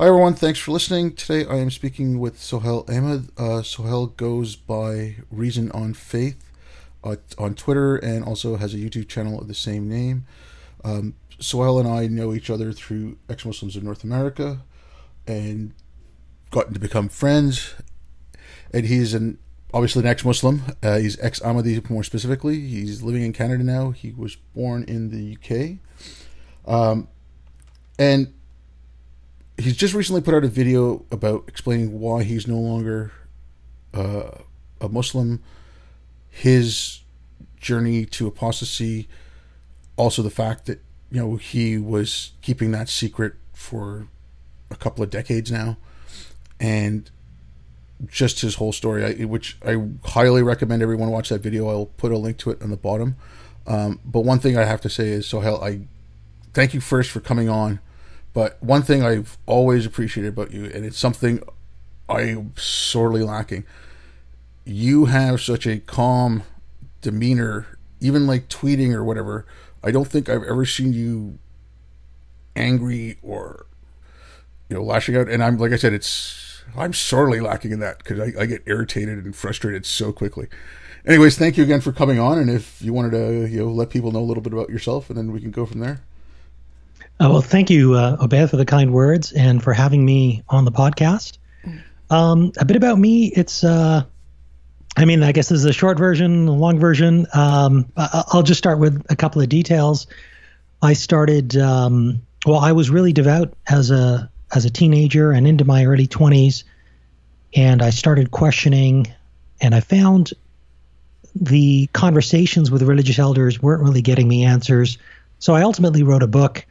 Hi everyone, thanks for listening. Today I am speaking with Sohail Ahmed. Uh, Sohail goes by Reason on Faith uh, on Twitter and also has a YouTube channel of the same name. Um, Sohail and I know each other through ex Muslims of North America and gotten to become friends. And he's an obviously an ex Muslim. Uh, he's ex Ahmadi more specifically. He's living in Canada now. He was born in the UK. Um, and he's just recently put out a video about explaining why he's no longer uh, a Muslim, his journey to apostasy, also the fact that you know he was keeping that secret for a couple of decades now, and just his whole story, which I highly recommend everyone watch that video. I'll put a link to it on the bottom. Um, but one thing I have to say is, Sohail, I thank you first for coming on. But one thing I've always appreciated about you, and it's something I'm sorely lacking, you have such a calm demeanor, even like tweeting or whatever. I don't think I've ever seen you angry or you know lashing out. And I'm like I said, it's I'm sorely lacking in that because I, I get irritated and frustrated so quickly. Anyways, thank you again for coming on. And if you wanted to, you know, let people know a little bit about yourself, and then we can go from there. Uh, well, thank you, uh, for the kind words and for having me on the podcast. Um, a bit about me. It's, uh, I mean, I guess this is a short version, a long version. Um, I'll just start with a couple of details. I started, um, well, I was really devout as a as a teenager and into my early 20s, and I started questioning, and I found the conversations with religious elders weren't really getting me answers. So I ultimately wrote a book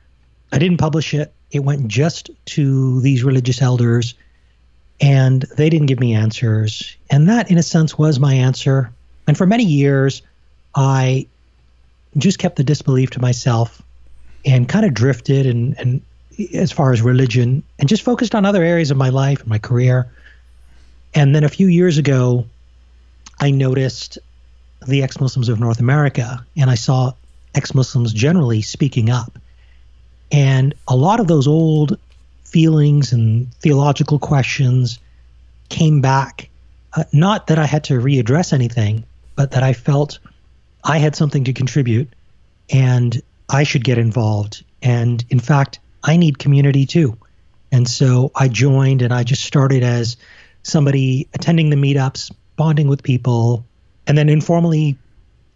I didn't publish it. It went just to these religious elders, and they didn't give me answers. And that, in a sense, was my answer. And for many years, I just kept the disbelief to myself and kind of drifted and, and as far as religion and just focused on other areas of my life and my career. And then a few years ago, I noticed the ex Muslims of North America and I saw ex Muslims generally speaking up and a lot of those old feelings and theological questions came back. Uh, not that I had to readdress anything, but that I felt I had something to contribute and I should get involved. And in fact, I need community too. And so I joined and I just started as somebody attending the meetups, bonding with people, and then informally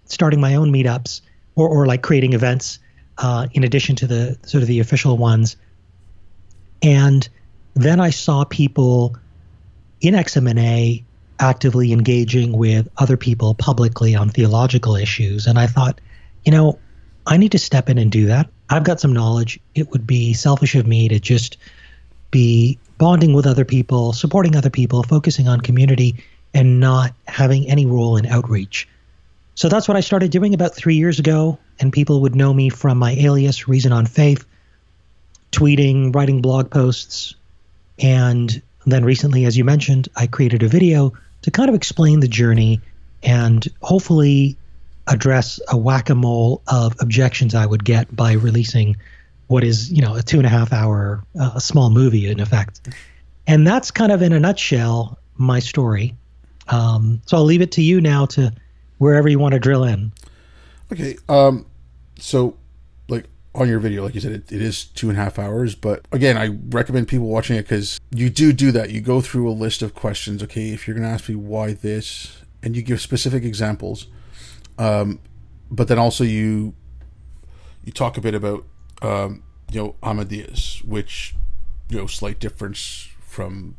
starting my own meetups or, or like creating events uh, in addition to the sort of the official ones. And then I saw people in EXMNA actively engaging with other people publicly on theological issues. And I thought, you know, I need to step in and do that. I've got some knowledge. It would be selfish of me to just be bonding with other people, supporting other people, focusing on community, and not having any role in outreach. So that's what I started doing about three years ago, and people would know me from my alias, Reason on Faith, tweeting, writing blog posts, and then recently, as you mentioned, I created a video to kind of explain the journey and hopefully address a whack a mole of objections I would get by releasing what is, you know, a two and a half hour, uh, small movie in effect. And that's kind of in a nutshell my story. Um, so I'll leave it to you now to wherever you want to drill in. Okay. Um, so, like on your video, like you said, it, it is two and a half hours. But again, I recommend people watching it because you do do that. You go through a list of questions. Okay, if you're going to ask me why this, and you give specific examples. Um, but then also you you talk a bit about um, you know Ahmadiyas, which you know slight difference from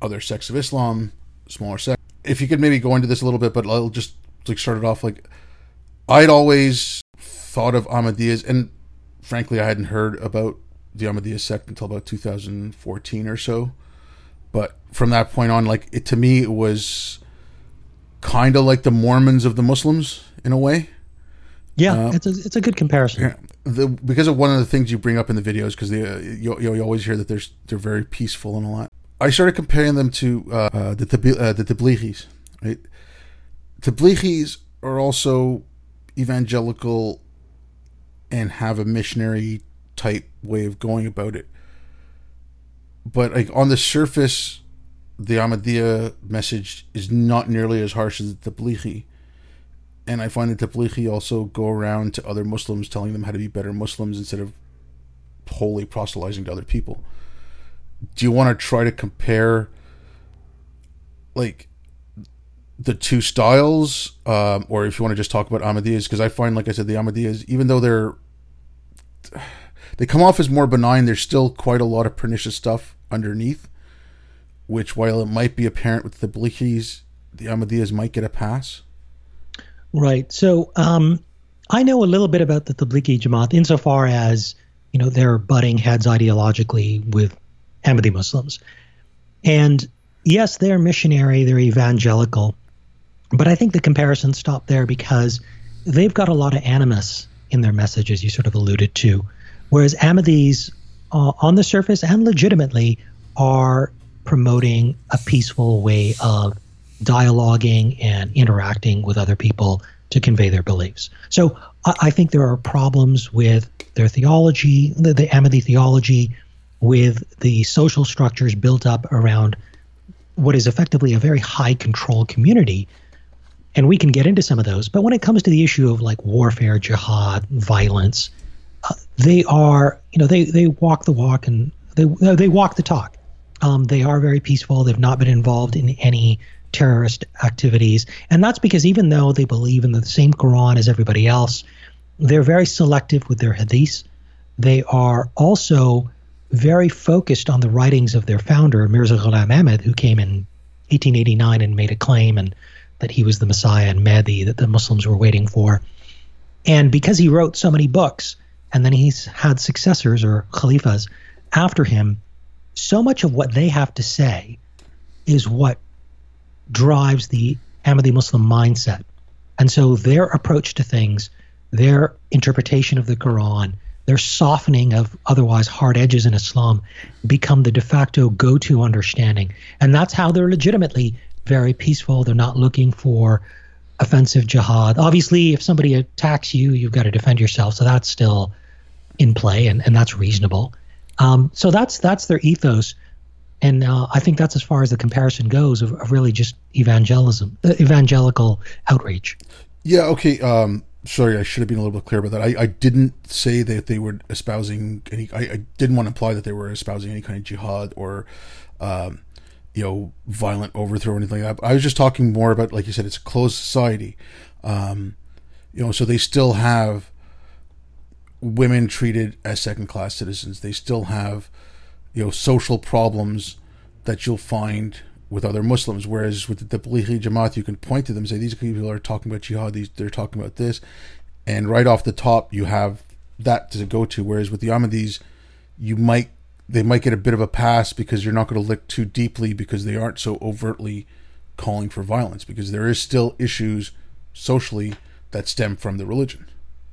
other sects of Islam, smaller sect. If you could maybe go into this a little bit, but I'll just like started off like I'd always thought of Ahmadiyas, and frankly, I hadn't heard about the Ahmadiyya sect until about 2014 or so. But from that point on, like it to me, it was kind of like the Mormons of the Muslims in a way. Yeah, uh, it's a it's a good comparison. Yeah, the, because of one of the things you bring up in the videos, because uh, you, you always hear that they're they're very peaceful and a lot. I started comparing them to uh, uh, the uh, the Tablighis, right? Tablighis are also evangelical and have a missionary type way of going about it. but like on the surface, the Ahmadiyya message is not nearly as harsh as the Tablighi. And I find the Tablighi also go around to other Muslims telling them how to be better Muslims instead of wholly proselytizing to other people. Do you want to try to compare like the two styles, um, or if you want to just talk about Ahmadiyyas, because I find, like I said, the Ahmadiyyas, even though they're they come off as more benign, there's still quite a lot of pernicious stuff underneath. Which, while it might be apparent with the Blichis, the Ahmadiyyas might get a pass. Right. So um, I know a little bit about the Tablighi Jamaat insofar as you know they're butting heads ideologically with Ahmadi Muslims, and yes, they're missionary, they're evangelical, but I think the comparisons stop there because they've got a lot of animus in their messages, you sort of alluded to, whereas Ahmadis, uh, on the surface and legitimately, are promoting a peaceful way of dialoguing and interacting with other people to convey their beliefs. So I, I think there are problems with their theology, the, the Ahmadi theology, with the social structures built up around what is effectively a very high control community. And we can get into some of those. But when it comes to the issue of like warfare, jihad, violence, uh, they are, you know, they, they walk the walk and they, they walk the talk. Um, they are very peaceful. They've not been involved in any terrorist activities. And that's because even though they believe in the same Quran as everybody else, they're very selective with their hadiths. They are also very focused on the writings of their founder, Mirza Ghulam Ahmad, who came in 1889 and made a claim and that he was the Messiah and Mahdi that the Muslims were waiting for. And because he wrote so many books, and then he's had successors or khalifas after him, so much of what they have to say is what drives the Ahmadi Muslim mindset. And so their approach to things, their interpretation of the Quran, their softening of otherwise hard edges in Islam become the de facto go to understanding. And that's how they're legitimately very peaceful. They're not looking for offensive jihad. Obviously, if somebody attacks you, you've got to defend yourself. So that's still in play and, and that's reasonable. Um, so that's that's their ethos. And uh, I think that's as far as the comparison goes of, of really just evangelism, uh, evangelical outreach. Yeah. Okay. Um, sorry, I should have been a little bit clear about that. I, I didn't say that they were espousing any. I, I didn't want to imply that they were espousing any kind of jihad or, um, you know, violent overthrow or anything like that. I was just talking more about, like you said, it's a closed society. Um, you know, so they still have women treated as second class citizens. They still have, you know, social problems that you'll find with other Muslims. Whereas with the Tablighi Jamaat, you can point to them and say, these people are talking about jihad, these, they're talking about this. And right off the top, you have that to go to. Whereas with the Ahmadis, you might, they might get a bit of a pass because you're not going to look too deeply because they aren't so overtly calling for violence because there is still issues socially that stem from the religion.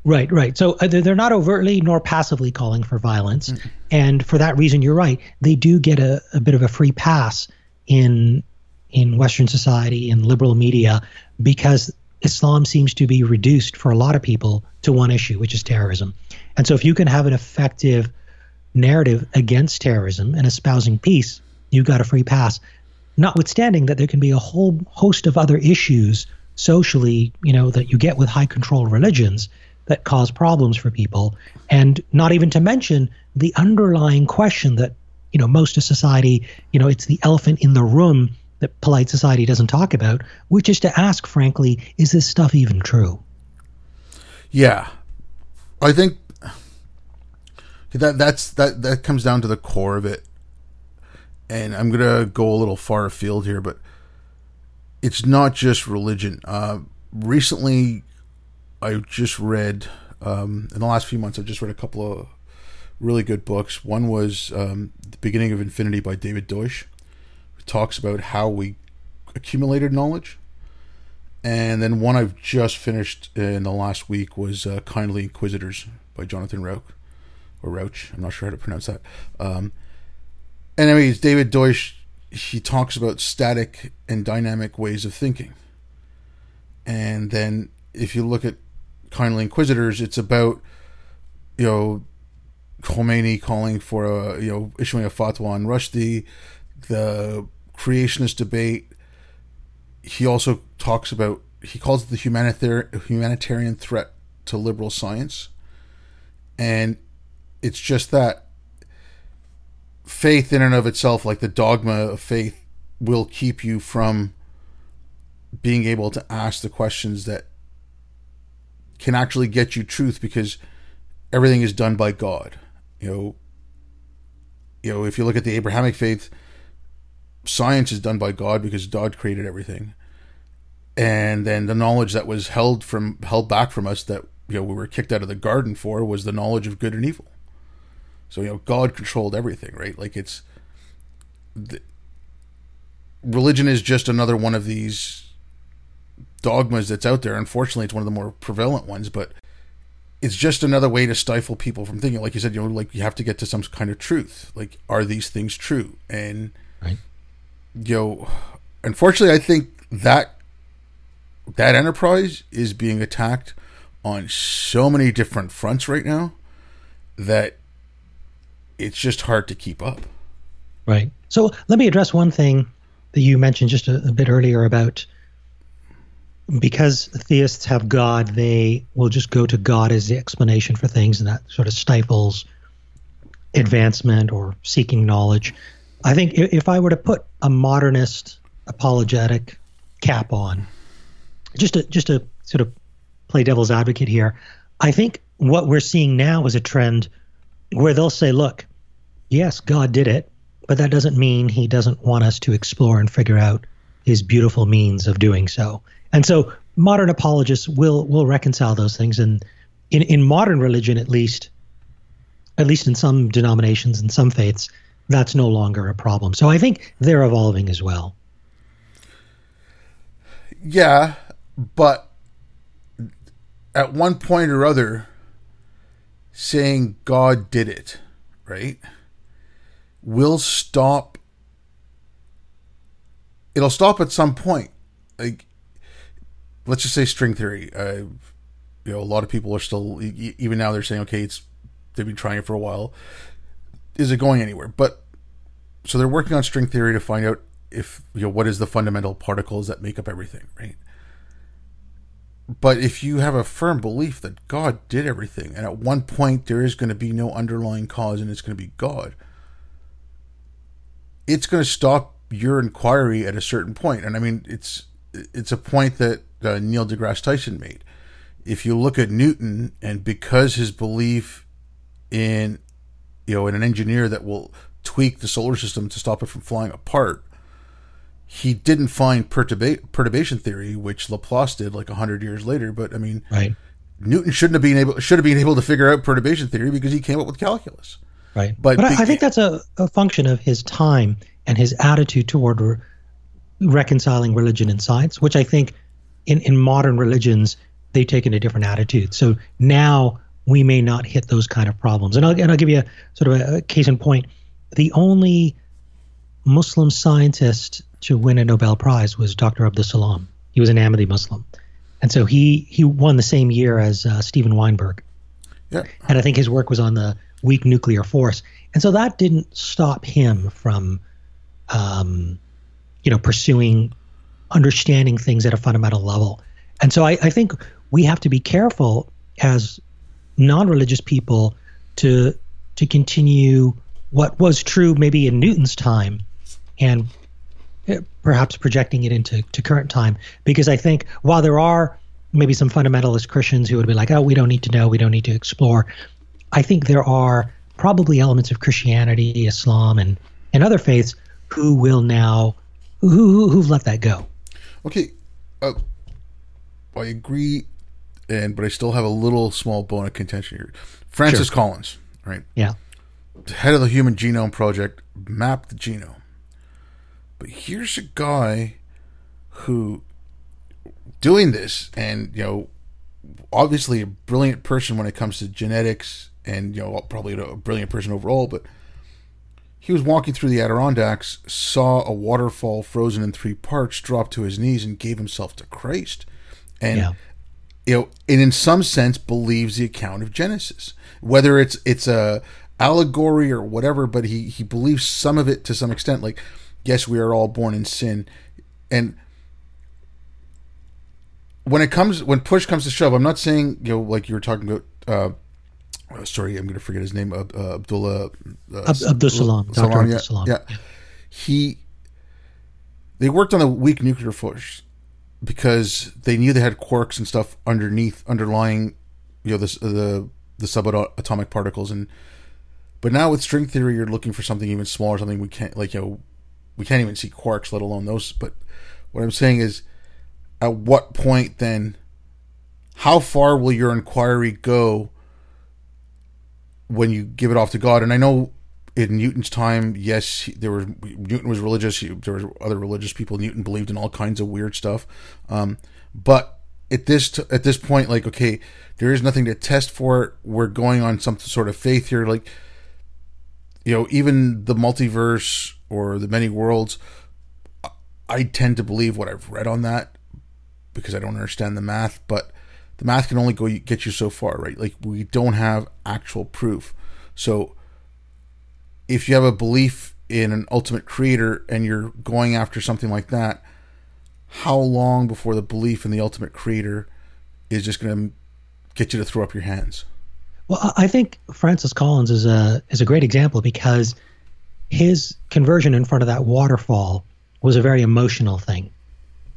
Right, right. So uh, they're not overtly nor passively calling for violence. Mm-hmm. And for that reason, you're right. They do get a, a bit of a free pass in in Western society in liberal media because Islam seems to be reduced for a lot of people to one issue, which is terrorism. And so, if you can have an effective narrative against terrorism and espousing peace, you've got a free pass. Notwithstanding that there can be a whole host of other issues socially, you know, that you get with high control religions that cause problems for people, and not even to mention the underlying question that you know most of society you know it's the elephant in the room that polite society doesn't talk about which is to ask frankly is this stuff even true? Yeah. I think that that's that that comes down to the core of it and i'm gonna go a little far afield here but it's not just religion uh, recently i just read um, in the last few months i've just read a couple of really good books. One was um, The Beginning of Infinity by David Deutsch, talks about how we accumulated knowledge. And then one I've just finished in the last week was uh, Kindly Inquisitors by Jonathan Rauch, or Rauch, I'm not sure how to pronounce that. Um, anyways, David Deutsch, he talks about static and dynamic ways of thinking. And then if you look at Kindly Inquisitors, it's about, you know, Khomeini calling for a you know issuing a fatwa on Rushdie, the creationist debate. He also talks about he calls it the humanitarian humanitarian threat to liberal science, and it's just that faith in and of itself, like the dogma of faith, will keep you from being able to ask the questions that can actually get you truth because everything is done by God. You know, you know, if you look at the Abrahamic faith, science is done by God because God created everything. And then the knowledge that was held from held back from us that you know we were kicked out of the garden for was the knowledge of good and evil. So you know God controlled everything, right? Like it's the, religion is just another one of these dogmas that's out there. Unfortunately, it's one of the more prevalent ones, but it's just another way to stifle people from thinking. Like you said, you know, like you have to get to some kind of truth. Like, are these things true? And right. you know, unfortunately, I think that that enterprise is being attacked on so many different fronts right now that it's just hard to keep up. Right. So let me address one thing that you mentioned just a, a bit earlier about because theists have God, they will just go to God as the explanation for things, and that sort of stifles advancement or seeking knowledge. I think if I were to put a modernist apologetic cap on, just to just to sort of play devil's advocate here, I think what we're seeing now is a trend where they'll say, "Look, yes, God did it, but that doesn't mean He doesn't want us to explore and figure out His beautiful means of doing so." And so modern apologists will will reconcile those things and in, in modern religion at least at least in some denominations and some faiths that's no longer a problem. So I think they're evolving as well. Yeah, but at one point or other saying God did it, right? Will stop it'll stop at some point. Like let's just say string theory. Uh, you know, a lot of people are still even now they're saying, okay, it's they've been trying it for a while. Is it going anywhere? But so they're working on string theory to find out if you know what is the fundamental particles that make up everything, right? But if you have a firm belief that God did everything, and at one point there is going to be no underlying cause and it's going to be God, it's going to stop your inquiry at a certain point. And I mean, it's it's a point that uh, Neil deGrasse Tyson made. If you look at Newton, and because his belief in you know in an engineer that will tweak the solar system to stop it from flying apart, he didn't find perturba- perturbation theory, which Laplace did like hundred years later. But I mean, right. Newton shouldn't have been able should have been able to figure out perturbation theory because he came up with calculus. Right. But, but I, I think that's a, a function of his time and his attitude toward re- reconciling religion and science, which I think in, in modern religions, they've taken a different attitude. So now we may not hit those kind of problems. And I'll, and I'll give you a sort of a, a case in point. The only Muslim scientist to win a Nobel Prize was Dr. Abdus Salam. He was an Ahmadi Muslim. And so he, he won the same year as uh, Steven Weinberg. Yeah. And I think his work was on the weak nuclear force. And so that didn't stop him from, um, you know, pursuing understanding things at a fundamental level. And so I, I think we have to be careful as non-religious people to to continue what was true maybe in Newton's time and eh, perhaps projecting it into to current time because I think while there are maybe some fundamentalist Christians who would be like oh we don't need to know we don't need to explore I think there are probably elements of Christianity Islam and and other faiths who will now who, who've let that go Okay, uh, I agree, and but I still have a little small bone of contention here. Francis sure. Collins, right? Yeah, the head of the Human Genome Project, mapped the genome. But here's a guy who doing this, and you know, obviously a brilliant person when it comes to genetics, and you know, probably a brilliant person overall, but he was walking through the Adirondacks, saw a waterfall frozen in three parts, dropped to his knees, and gave himself to Christ. And yeah. you know, and in some sense believes the account of Genesis. Whether it's it's a allegory or whatever, but he he believes some of it to some extent. Like, yes, we are all born in sin, and when it comes when push comes to shove, I'm not saying you know like you were talking about. Uh, uh sorry, I'm going to forget his name. Uh, uh, Abdullah uh, Ab- Abdul Salam, Salam, yeah, Salam. yeah. He they worked on a weak nuclear force because they knew they had quarks and stuff underneath, underlying, you know, the the the subatomic particles, and but now with string theory, you're looking for something even smaller, something we can't like, you know, we can't even see quarks, let alone those. But what I'm saying is, at what point then? How far will your inquiry go when you give it off to God? And I know in Newton's time, yes, there were Newton was religious. There were other religious people. Newton believed in all kinds of weird stuff, um, but at this t- at this point, like okay, there is nothing to test for. We're going on some sort of faith here, like you know, even the multiverse or the many worlds. I tend to believe what I've read on that because I don't understand the math, but the math can only go get you so far, right? Like we don't have actual proof, so if you have a belief in an ultimate creator and you're going after something like that, how long before the belief in the ultimate creator is just going to get you to throw up your hands? Well, I think Francis Collins is a is a great example because his conversion in front of that waterfall was a very emotional thing.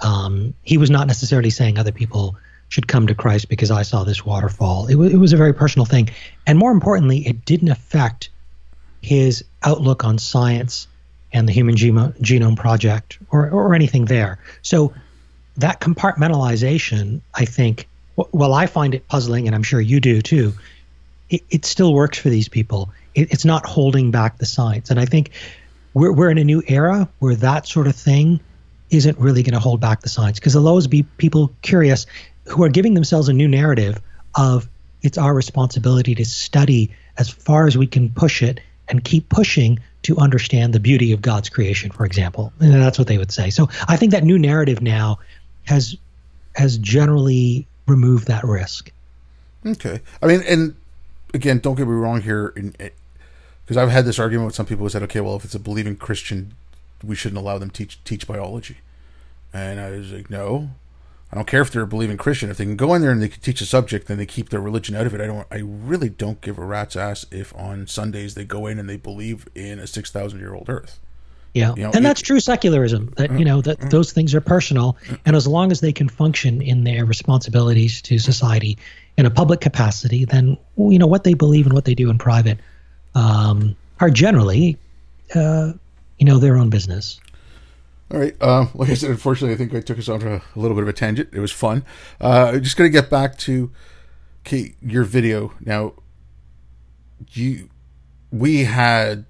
Um, he was not necessarily saying other people should come to Christ because I saw this waterfall. It, w- it was a very personal thing, and more importantly, it didn't affect his outlook on science and the Human Genome Project or, or anything there. So that compartmentalization, I think, well, I find it puzzling, and I'm sure you do too. It, it still works for these people. It, it's not holding back the science, and I think we're we're in a new era where that sort of thing isn't really going to hold back the science because there'll always be people curious who are giving themselves a new narrative of it's our responsibility to study as far as we can push it and keep pushing to understand the beauty of God's creation, for example. And that's what they would say. So I think that new narrative now has has generally removed that risk. Okay. I mean, and again, don't get me wrong here, because eh, I've had this argument with some people who said, okay, well, if it's a believing Christian, we shouldn't allow them teach teach biology. And I was like, no, I don't care if they're a believing Christian. If they can go in there and they can teach a subject, then they keep their religion out of it. I don't. I really don't give a rat's ass if on Sundays they go in and they believe in a six thousand year old Earth. Yeah, you know, and that's it, true secularism. That you know that those things are personal, and as long as they can function in their responsibilities to society in a public capacity, then you know what they believe and what they do in private um, are generally, uh, you know, their own business. All right. Uh, like I said, unfortunately, I think I took us on a, a little bit of a tangent. It was fun. Uh, just going to get back to Kate, your video. Now, you, we had,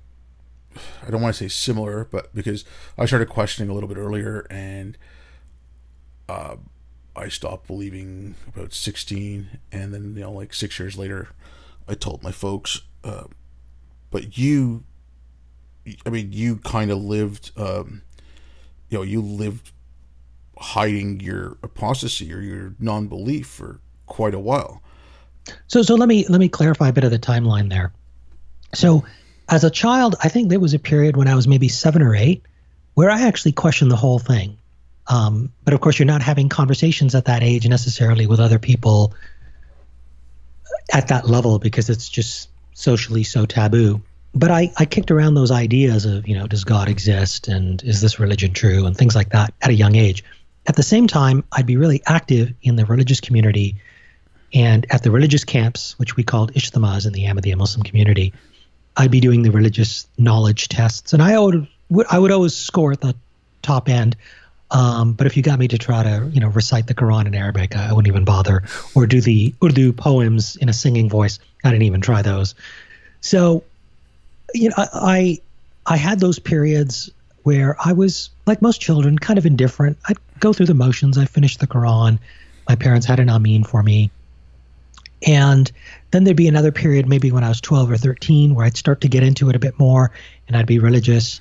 I don't want to say similar, but because I started questioning a little bit earlier and uh, I stopped believing about 16. And then, you know, like six years later, I told my folks. Uh, but you, I mean, you kind of lived. Um, you know you lived hiding your apostasy or your non-belief for quite a while. So so let me let me clarify a bit of the timeline there. So as a child, I think there was a period when I was maybe seven or eight where I actually questioned the whole thing. Um, but of course, you're not having conversations at that age necessarily with other people at that level because it's just socially so taboo but I, I kicked around those ideas of, you know, does God exist and is this religion true and things like that at a young age. At the same time, I'd be really active in the religious community and at the religious camps, which we called Ijtimas in the Ahmadiyya Muslim community. I'd be doing the religious knowledge tests, and I would I would always score at the top end. Um, but if you got me to try to, you know, recite the Quran in Arabic, I wouldn't even bother, or do the Urdu poems in a singing voice. I didn't even try those. So you know, I I had those periods where I was like most children, kind of indifferent. I'd go through the motions. I finished the Quran. My parents had an Amin for me. And then there'd be another period, maybe when I was 12 or 13, where I'd start to get into it a bit more and I'd be religious.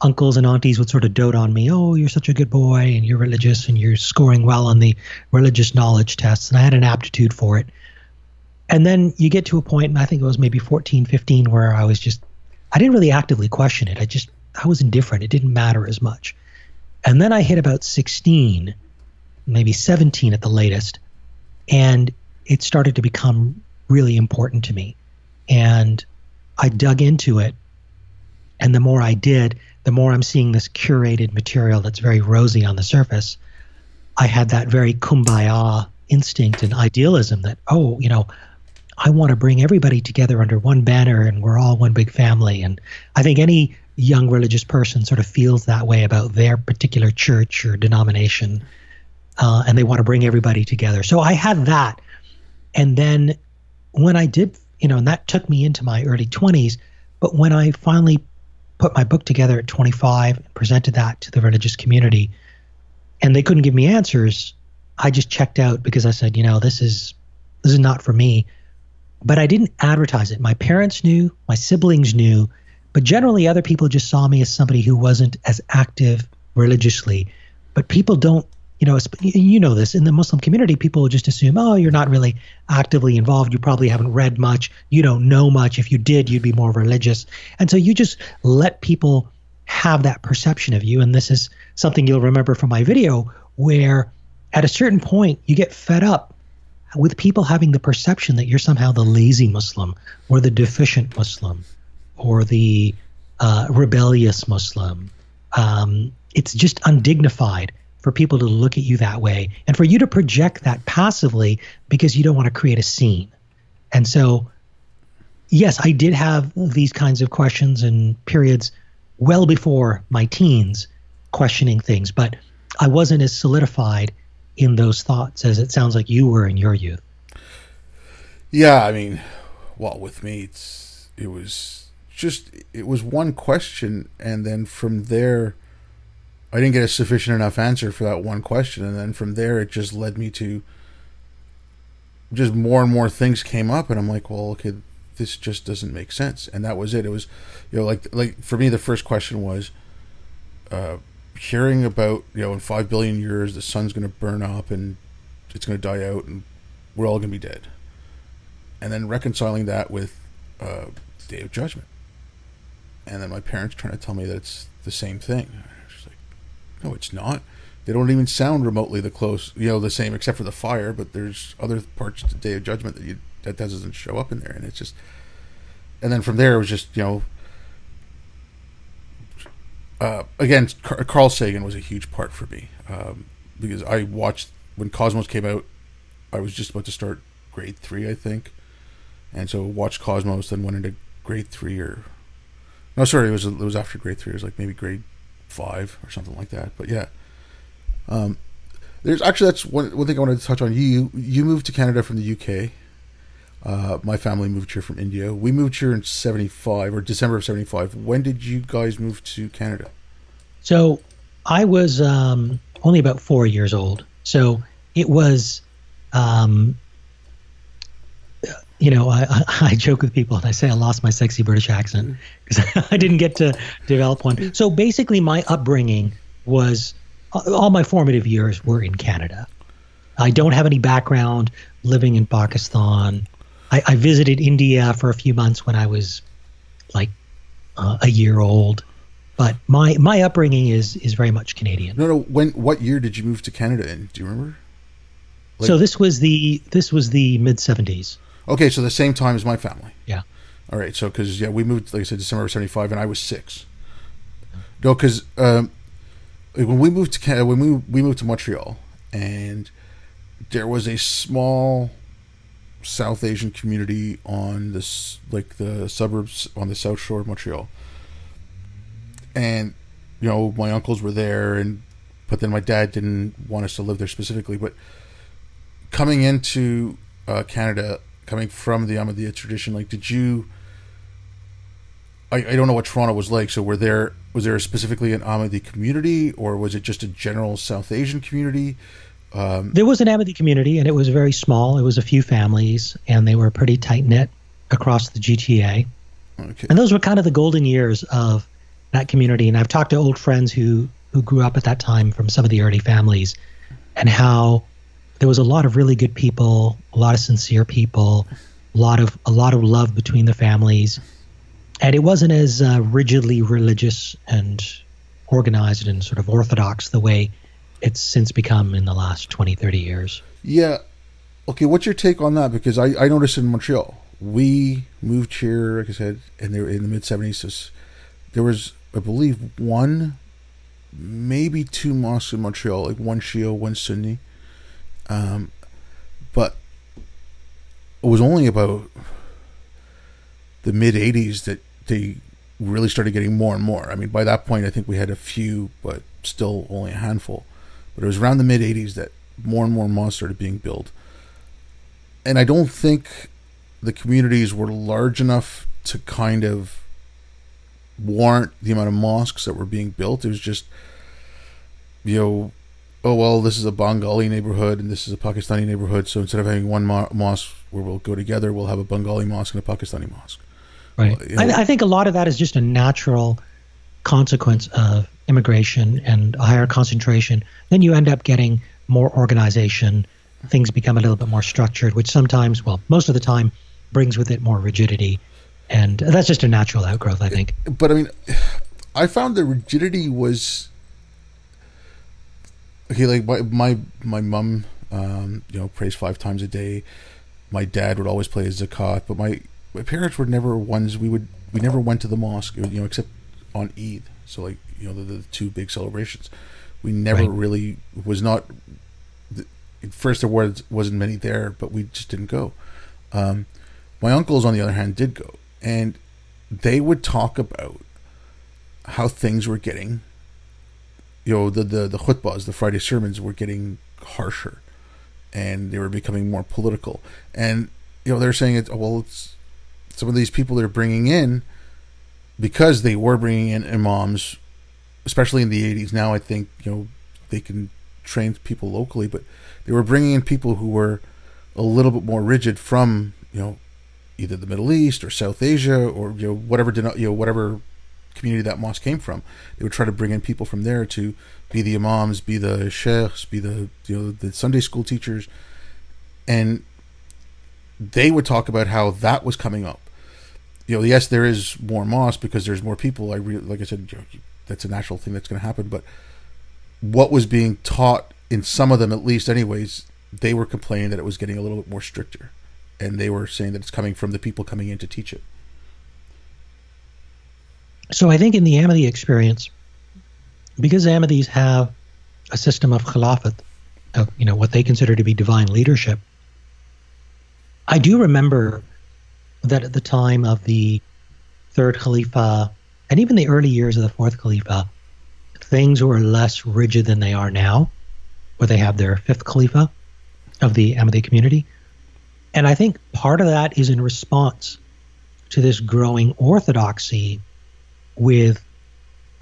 Uncles and aunties would sort of dote on me. Oh, you're such a good boy and you're religious and you're scoring well on the religious knowledge tests. And I had an aptitude for it. And then you get to a point, and I think it was maybe 14, 15, where I was just, I didn't really actively question it. I just, I was indifferent. It didn't matter as much. And then I hit about 16, maybe 17 at the latest, and it started to become really important to me. And I dug into it. And the more I did, the more I'm seeing this curated material that's very rosy on the surface. I had that very kumbaya instinct and idealism that, oh, you know, I want to bring everybody together under one banner and we're all one big family. And I think any young religious person sort of feels that way about their particular church or denomination. Uh, and they want to bring everybody together. So I had that. And then when I did, you know, and that took me into my early 20s. But when I finally put my book together at 25 and presented that to the religious community, and they couldn't give me answers, I just checked out because I said, you know, this is this is not for me. But I didn't advertise it. My parents knew, my siblings knew, but generally other people just saw me as somebody who wasn't as active religiously. But people don't you know, you know this in the Muslim community, people just assume, oh, you're not really actively involved. You probably haven't read much. You don't know much. If you did, you'd be more religious. And so you just let people have that perception of you. And this is something you'll remember from my video, where at a certain point, you get fed up with people having the perception that you're somehow the lazy Muslim or the deficient Muslim or the uh, rebellious Muslim. Um, it's just undignified for people to look at you that way and for you to project that passively because you don't want to create a scene. And so, yes, I did have these kinds of questions and periods well before my teens questioning things, but I wasn't as solidified in those thoughts as it sounds like you were in your youth. Yeah, I mean, well, with me, it's it was just it was one question, and then from there, I didn't get a sufficient enough answer for that one question, and then from there it just led me to just more and more things came up, and I'm like, well, okay, this just doesn't make sense, and that was it. It was, you know, like like for me, the first question was, uh, hearing about you know in five billion years the sun's going to burn up and it's going to die out and we're all going to be dead, and then reconciling that with uh, Day of Judgment, and then my parents trying to tell me that it's the same thing no, it's not. They don't even sound remotely the close, you know, the same except for the fire. But there's other parts of the Day of Judgment that you that doesn't show up in there, and it's just. And then from there, it was just you know. Uh, again, Carl Sagan was a huge part for me um, because I watched when Cosmos came out. I was just about to start grade three, I think, and so watched Cosmos, then went into grade three or no, sorry, it was it was after grade three. It was like maybe grade five or something like that. But yeah, um, there's actually that's one one thing I wanted to touch on. You you moved to Canada from the UK. Uh, my family moved here from India. We moved here in '75 or December of '75. When did you guys move to Canada? So I was um, only about four years old. So it was um, you know, I, I, joke with people and I say I lost my sexy British accent because I didn't get to develop one. So basically, my upbringing was all my formative years were in Canada. I don't have any background living in Pakistan. I, I visited India for a few months when I was like uh, a year old, but my my upbringing is is very much Canadian. No, no. When what year did you move to Canada in? Do you remember? Like, so this was the this was the mid seventies. Okay, so the same time as my family. Yeah. All right, so because yeah, we moved like I said December '75, and I was six. No, because um, when we moved to Canada, when we we moved to Montreal, and there was a small South Asian community on this like the suburbs on the south shore of Montreal, and you know my uncles were there, and but then my dad didn't want us to live there specifically, but coming into uh, Canada coming from the Ahmadiyya tradition, like did you? I, I don't know what Toronto was like. So were there was there specifically an Ahmadi community, or was it just a general South Asian community? Um, there was an Ahmadi community, and it was very small. It was a few families, and they were pretty tight knit across the GTA. Okay. And those were kind of the golden years of that community. And I've talked to old friends who who grew up at that time from some of the early families, and how there was a lot of really good people, a lot of sincere people, a lot of a lot of love between the families, and it wasn't as uh, rigidly religious and organized and sort of orthodox the way it's since become in the last 20, 30 years. Yeah. Okay, what's your take on that? Because I, I noticed in Montreal, we moved here, like I said, and they were in the mid 70s. So there was, I believe, one, maybe two mosques in Montreal, like one Shia, one Sunni. Um, but it was only about the mid 80s that they really started getting more and more. I mean, by that point, I think we had a few, but still only a handful. But it was around the mid 80s that more and more mosques started being built. And I don't think the communities were large enough to kind of warrant the amount of mosques that were being built. It was just, you know, oh, well, this is a Bengali neighborhood and this is a Pakistani neighborhood. So instead of having one mo- mosque where we'll go together, we'll have a Bengali mosque and a Pakistani mosque. Right. Well, you know, I, I think a lot of that is just a natural consequence of immigration and a higher concentration. Then you end up getting more organization. Things become a little bit more structured, which sometimes, well, most of the time, brings with it more rigidity. And that's just a natural outgrowth, I think. But I mean, I found the rigidity was okay. Like my my my mom, um, you know, prays five times a day. My dad would always play zakat, but my my parents were never ones we would we never went to the mosque, you know, except on Eid. So like you know the, the two big celebrations, we never right. really was not. The, first, there was wasn't many there, but we just didn't go. Um, my uncles, on the other hand, did go, and they would talk about how things were getting. You know, the the the khutbahs, the Friday sermons, were getting harsher, and they were becoming more political. And you know, they're saying it. Well, it's some of these people they're bringing in because they were bringing in imams, especially in the 80s. Now I think you know they can train people locally, but they were bringing in people who were a little bit more rigid from you know either the Middle East or South Asia or you know whatever you know whatever community that mosque came from. They would try to bring in people from there to be the imams, be the sheikhs, be the you know the Sunday school teachers, and they would talk about how that was coming up. You know, yes, there is more moss because there's more people. I really, like I said, you know, that's a natural thing that's going to happen. But what was being taught in some of them, at least, anyways, they were complaining that it was getting a little bit more stricter, and they were saying that it's coming from the people coming in to teach it. So I think in the Ahmadi experience, because Ahmadis have a system of khilafat, of you know what they consider to be divine leadership, I do remember that at the time of the third Khalifa and even the early years of the fourth Khalifa, things were less rigid than they are now, where they have their fifth Khalifa of the Ahmadi community. And I think part of that is in response to this growing orthodoxy with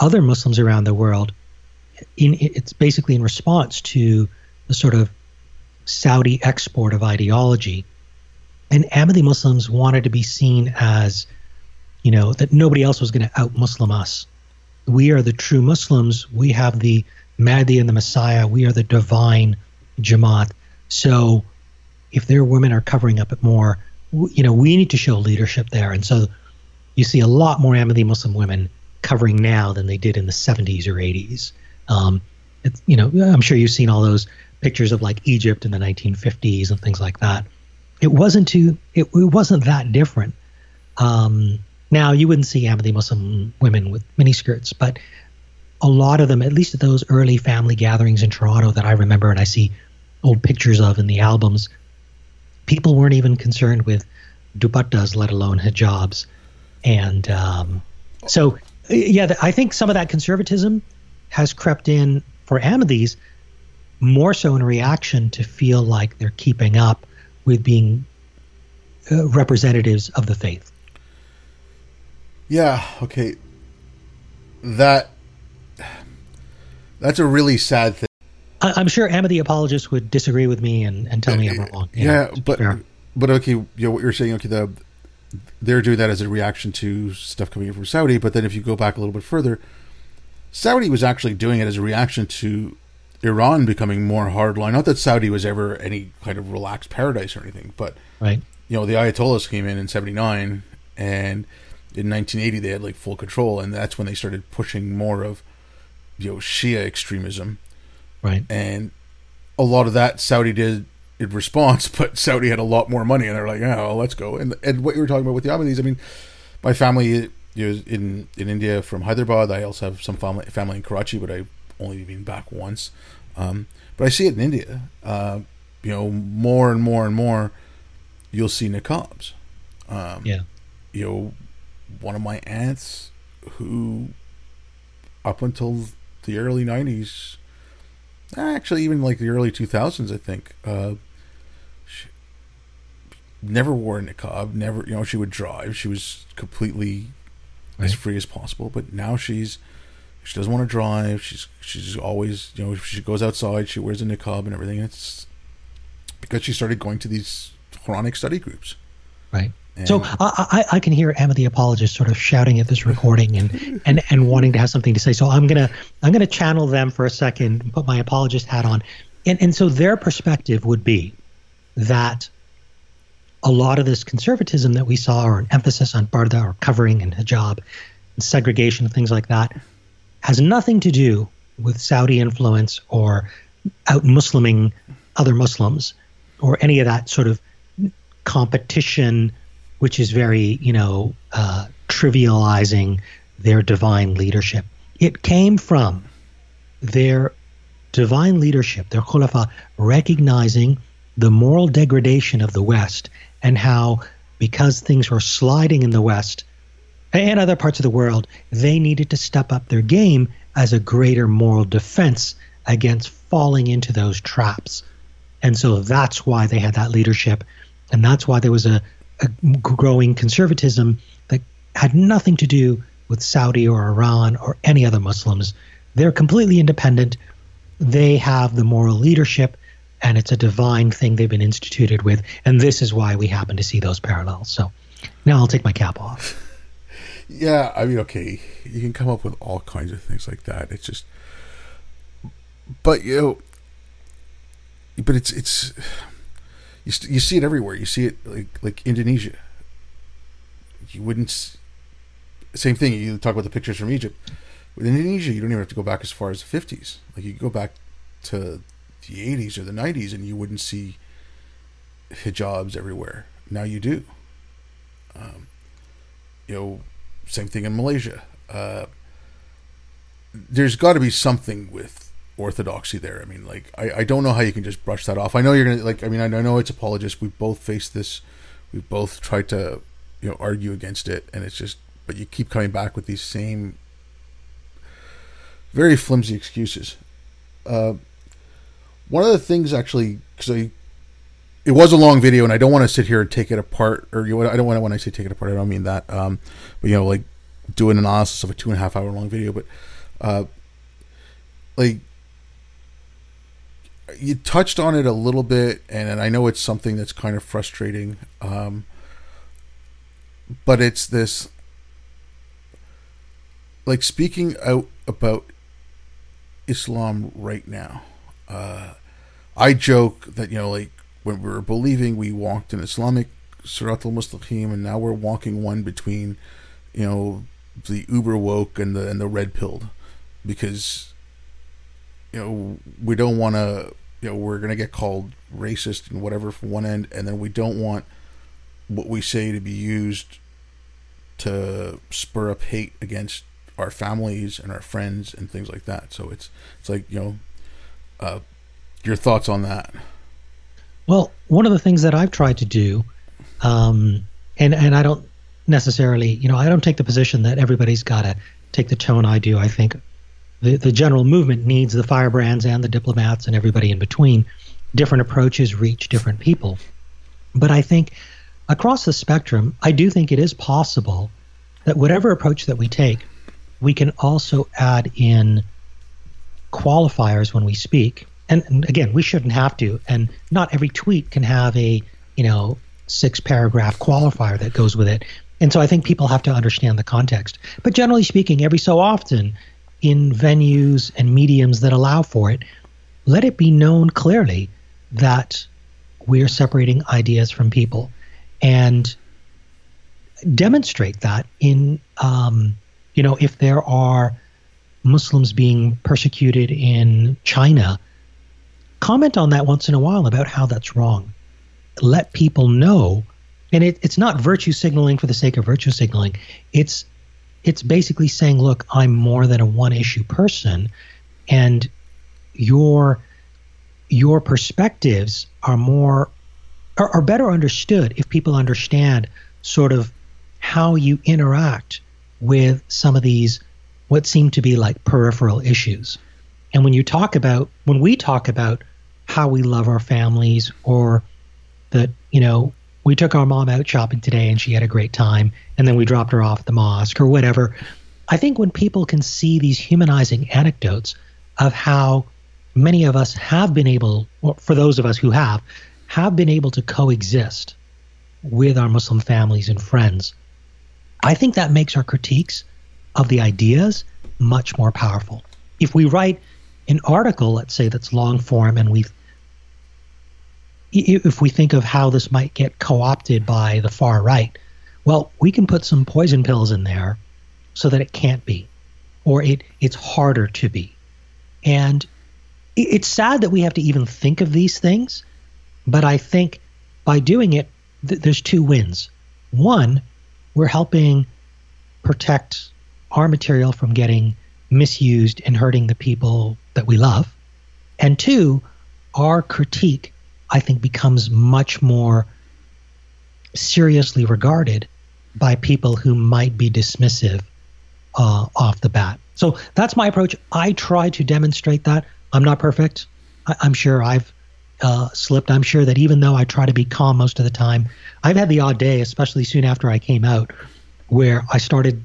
other Muslims around the world. In, it's basically in response to the sort of Saudi export of ideology and Ahmadi Muslims wanted to be seen as, you know, that nobody else was going to out Muslim us. We are the true Muslims. We have the Mahdi and the Messiah. We are the divine Jamaat. So if their women are covering up it more, you know, we need to show leadership there. And so you see a lot more Ahmadi Muslim women covering now than they did in the 70s or 80s. Um, you know, I'm sure you've seen all those pictures of like Egypt in the 1950s and things like that it wasn't too it, it wasn't that different. Um, now you wouldn't see Ahmadi Muslim women with miniskirts, but a lot of them, at least at those early family gatherings in Toronto that I remember and I see old pictures of in the albums, people weren't even concerned with dupattas, let alone hijabs. And um, so, yeah, I think some of that conservatism has crept in for Ahmadis more so in reaction to feel like they're keeping up with being uh, representatives of the faith. Yeah, okay. That that's a really sad thing. I, am sure Ahmadi apologists would disagree with me and, and tell me I'm wrong. yeah, know, but fair. but okay, you know what you're saying. Okay, the they're doing that as a reaction to stuff coming in from Saudi. But then if you go back a little bit further, Saudi was actually doing it as a reaction to Iran becoming more hardline. Not that Saudi was ever any kind of relaxed paradise or anything, but right. you know the Ayatollahs came in in '79, and in 1980 they had like full control, and that's when they started pushing more of you know Shia extremism, right? And a lot of that Saudi did in response, but Saudi had a lot more money, and they're like, "Yeah, well, let's go." And and what you were talking about with the Ahmadis, I mean, my family is in in India from Hyderabad. I also have some family family in Karachi, but I've only been back once. Um, but I see it in India. Uh, you know, more and more and more, you'll see niqabs. Um, yeah. You know, one of my aunts who, up until the early '90s, actually even like the early 2000s, I think, uh, never wore a niqab. Never, you know, she would drive. She was completely right. as free as possible. But now she's she doesn't want to drive. She's she's always you know she goes outside. She wears a niqab and everything. It's because she started going to these Quranic study groups. Right. And so I, I, I can hear Emma the apologist sort of shouting at this recording and, and, and wanting to have something to say. So I'm gonna I'm gonna channel them for a second, and put my apologist hat on, and and so their perspective would be that a lot of this conservatism that we saw, or an emphasis on purdah or covering and hijab, and segregation and things like that, has nothing to do with Saudi influence or out Musliming other Muslims or any of that sort of competition, which is very, you know, uh, trivializing their divine leadership. It came from their divine leadership, their khulafa, recognizing the moral degradation of the West and how, because things were sliding in the West and other parts of the world, they needed to step up their game as a greater moral defense against falling into those traps. And so that's why they had that leadership. And that's why there was a, a growing conservatism that had nothing to do with Saudi or Iran or any other Muslims. They're completely independent. They have the moral leadership and it's a divine thing they've been instituted with. And this is why we happen to see those parallels. So now I'll take my cap off. Yeah, I mean, okay, you can come up with all kinds of things like that. It's just, but you know, but it's it's you, you see it everywhere. You see it like like Indonesia. You wouldn't. Same thing. You talk about the pictures from Egypt. With Indonesia, you don't even have to go back as far as the fifties. Like you go back to the 80s or the 90s and you wouldn't see hijabs everywhere. Now you do. Um, you know, same thing in Malaysia. Uh, there's got to be something with orthodoxy there. I mean, like, I, I don't know how you can just brush that off. I know you're to, like, I mean, I know it's apologists. We've both faced this. We've both tried to, you know, argue against it. And it's just, but you keep coming back with these same very flimsy excuses. Uh, one of the things actually, because I, it was a long video, and I don't want to sit here and take it apart, or you know, I don't want to when I say take it apart, I don't mean that. Um, but you know, like do an analysis of a two and a half hour long video, but uh, like you touched on it a little bit, and, and I know it's something that's kind of frustrating. Um, but it's this like speaking out about Islam right now. Uh, I joke that you know, like when we were believing, we walked in Islamic Sirat al Mustaqim, and now we're walking one between, you know, the uber woke and the and the red pilled, because, you know, we don't want to, you know, we're gonna get called racist and whatever from one end, and then we don't want what we say to be used to spur up hate against our families and our friends and things like that. So it's it's like you know, uh, your thoughts on that? Well, one of the things that I've tried to do, um, and and I don't necessarily, you know, I don't take the position that everybody's got to take the tone I do. I think the the general movement needs the firebrands and the diplomats and everybody in between. Different approaches reach different people, but I think across the spectrum, I do think it is possible that whatever approach that we take, we can also add in qualifiers when we speak and, and again, we shouldn't have to. And not every tweet can have a you know six paragraph qualifier that goes with it. And so I think people have to understand the context. But generally speaking, every so often in venues and mediums that allow for it, let it be known clearly that we're separating ideas from people. and demonstrate that in, um, you know, if there are Muslims being persecuted in China, comment on that once in a while about how that's wrong. Let people know, and it, it's not virtue signaling for the sake of virtue signaling. It's it's basically saying, look, I'm more than a one issue person, and your your perspectives are more are, are better understood if people understand sort of how you interact with some of these what seem to be like peripheral issues. And when you talk about when we talk about how we love our families or that, you know, we took our mom out shopping today and she had a great time and then we dropped her off at the mosque or whatever. I think when people can see these humanizing anecdotes of how many of us have been able, or for those of us who have, have been able to coexist with our Muslim families and friends, I think that makes our critiques of the ideas much more powerful. If we write an article, let's say that's long form, and we if we think of how this might get co-opted by the far right, well, we can put some poison pills in there so that it can't be, or it it's harder to be. And it's sad that we have to even think of these things, but I think by doing it, th- there's two wins. One, we're helping protect our material from getting misused and hurting the people that we love. And two, our critique, I think, becomes much more seriously regarded by people who might be dismissive uh, off the bat. So that's my approach. I try to demonstrate that. I'm not perfect. I, am sure I've uh, slipped. I'm sure that even though I try to be calm most of the time, I've had the odd day, especially soon after I came out, where I started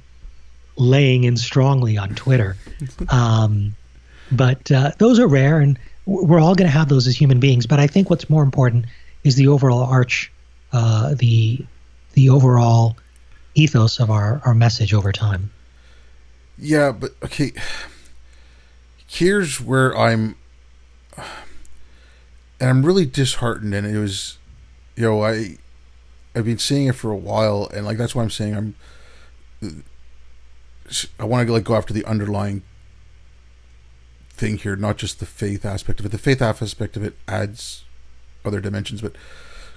laying in strongly on Twitter. Um, but uh, those are rare, and we're all going to have those as human beings. But I think what's more important is the overall arch, uh, the the overall ethos of our, our message over time. Yeah, but okay. Here's where I'm, and I'm really disheartened. And it was, you know, I, I've been seeing it for a while, and like that's why I'm saying I'm I want to like go after the underlying thing here, not just the faith aspect of it. The faith aspect of it adds other dimensions, but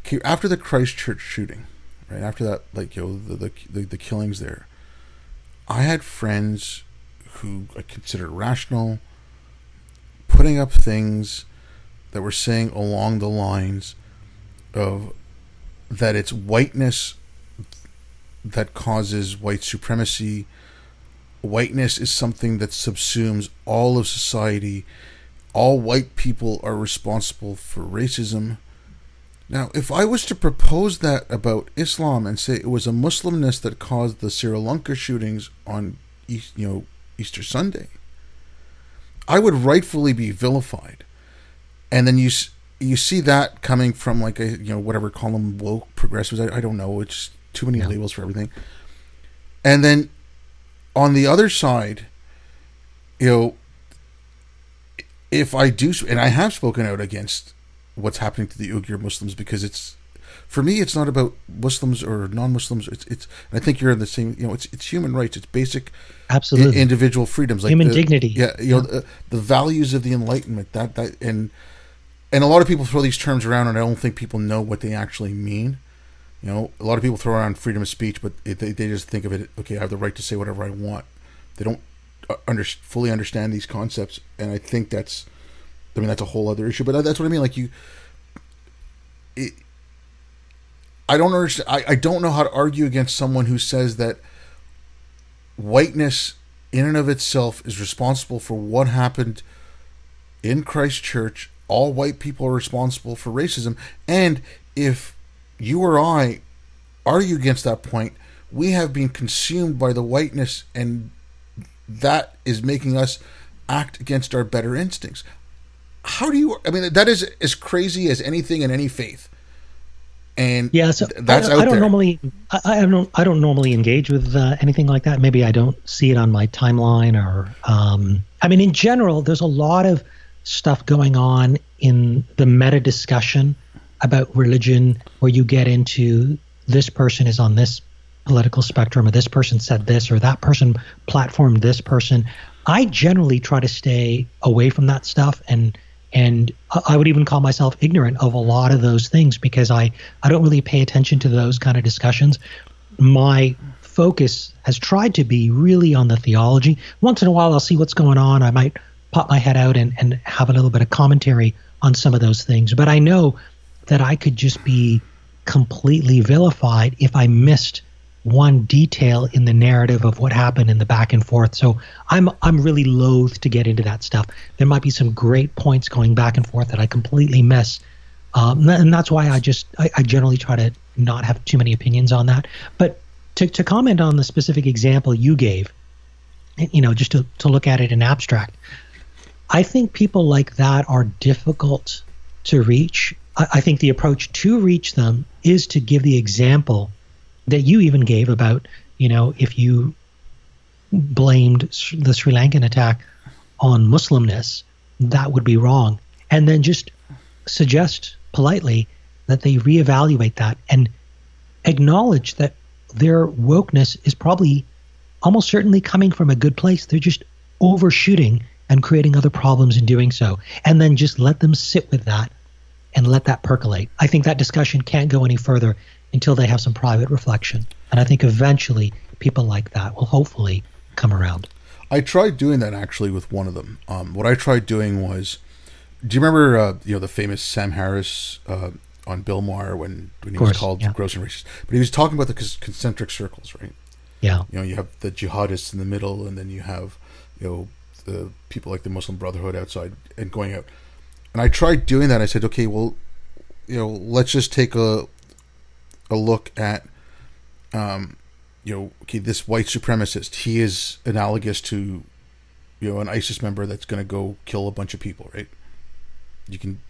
okay, after the Christchurch shooting, right after that, like you know the the, the, killings there, I had friends who I considered rational, putting up things that were saying along the lines of that it's whiteness that causes white supremacy whiteness is something that subsumes all of society. All white people are responsible for racism. Now, if I was to propose that about Islam and say it was a Muslimness that caused the Sri Lanka shootings on, East, you know, Easter Sunday, I would rightfully be vilified. And then you you see that coming from like a you know whatever call them woke progressives. I, I don't know. It's too many yeah. labels for everything. And then on the other side, you know, if I do, and I have spoken out against what's happening to the Uyghur Muslims because it's, for me, it's not about Muslims or non-Muslims. It's it's. I think you're in the same. You know, it's it's human rights. It's basic, absolutely individual freedoms, like human the, dignity. Yeah, you know, the, the values of the Enlightenment. That that and and a lot of people throw these terms around, and I don't think people know what they actually mean. You know, a lot of people throw around freedom of speech, but they, they just think of it, okay, I have the right to say whatever I want. They don't uh, under, fully understand these concepts, and I think that's, I mean, that's a whole other issue. But that's what I mean. Like you, it, I don't understand. I, I don't know how to argue against someone who says that whiteness, in and of itself, is responsible for what happened in Christchurch. All white people are responsible for racism, and if you or I argue against that point, we have been consumed by the whiteness, and that is making us act against our better instincts. How do you? I mean, that is as crazy as anything in any faith. And yeah, so that's I, out I don't normally, I, I, don't, I don't normally engage with uh, anything like that. Maybe I don't see it on my timeline, or um, I mean, in general, there's a lot of stuff going on in the meta discussion about religion where you get into this person is on this political spectrum or this person said this or that person platformed this person. I generally try to stay away from that stuff and and I would even call myself ignorant of a lot of those things because I I don't really pay attention to those kind of discussions. My focus has tried to be really on the theology. Once in a while I'll see what's going on. I might pop my head out and, and have a little bit of commentary on some of those things. But I know that I could just be completely vilified if I missed one detail in the narrative of what happened in the back and forth. So I'm I'm really loath to get into that stuff. There might be some great points going back and forth that I completely miss, um, and that's why I just I, I, generally try to not have too many opinions on that. But to to comment on the specific example you gave, you know, just to to look at it in abstract, I think people like that are difficult to reach. I, think the approach to reach them is to give the example that you even gave about, you know, if you blamed the Sri Lankan attack on Muslimness, that would be wrong. And then just suggest politely that they reevaluate that and acknowledge that their wokeness is probably almost certainly coming from a good place. They're just overshooting and creating other problems in doing so. And then just let them sit with that and let that percolate. I think that discussion can't go any further until they have some private reflection. And I think eventually people like that will hopefully come around. I tried doing that actually with one of them. Um, what I tried doing was, do you remember, uh, you know, the famous Sam Harris uh, on Bill Maher when, when he course, was called yeah. gross and racist? But he was talking about the concentric circles, right? Yeah. You know, you have the jihadists in the middle, and then you have, you know, the people like the Muslim Brotherhood outside and going out. And I tried doing that. I said, okay, well, you know, let's just take a a look at, um, you know, okay, this white supremacist. He is analogous to, you know, an ISIS member that's going to go kill a bunch of people, right? You can,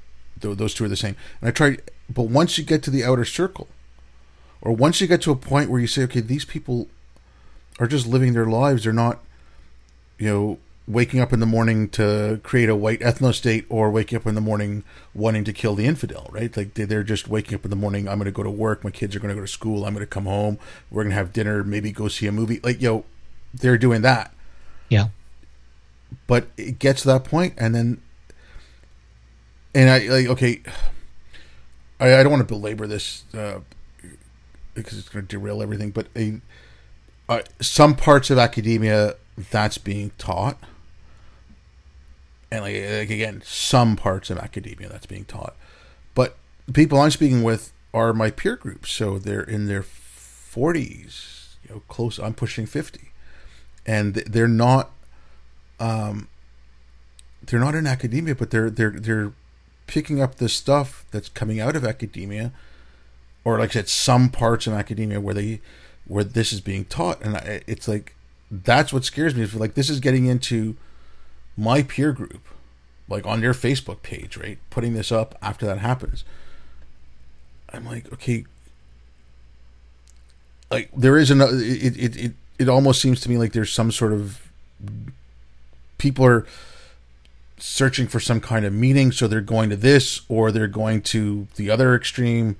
those two are the same. And I tried, but once you get to the outer circle, or once you get to a point where you say, okay, these people are just living their lives. They're not, you know, waking up in the morning to create a white ethno state or waking up in the morning wanting to kill the infidel, right? Like they're just waking up in the morning. I'm going to go to work. My kids are going to go to school. I'm going to come home. We're going to have dinner. Maybe go see a movie. Like yo, they're doing that. Yeah. But it gets to that point, and then, and I like okay. I, I don't want to belabor this uh, because it's going to derail everything. But a, uh, some parts of academia that's being taught and like, like again, some parts of academia that's being taught. But the people I'm speaking with are my peer groups, so they're in their 40s, you know, close. I'm pushing 50, and they're not, um, they're not in academia, but they're they're they're picking up the stuff that's coming out of academia, or like I said, some parts of academia where they where this is being taught, and I, it's like that's what scares me. Like this is getting into my peer group, like on their Facebook page, right, putting this up after that happens. I'm like, okay, like there is another. It it it it almost seems to me like there's some sort of people are searching for some kind of meaning, so they're going to this or they're going to the other extreme.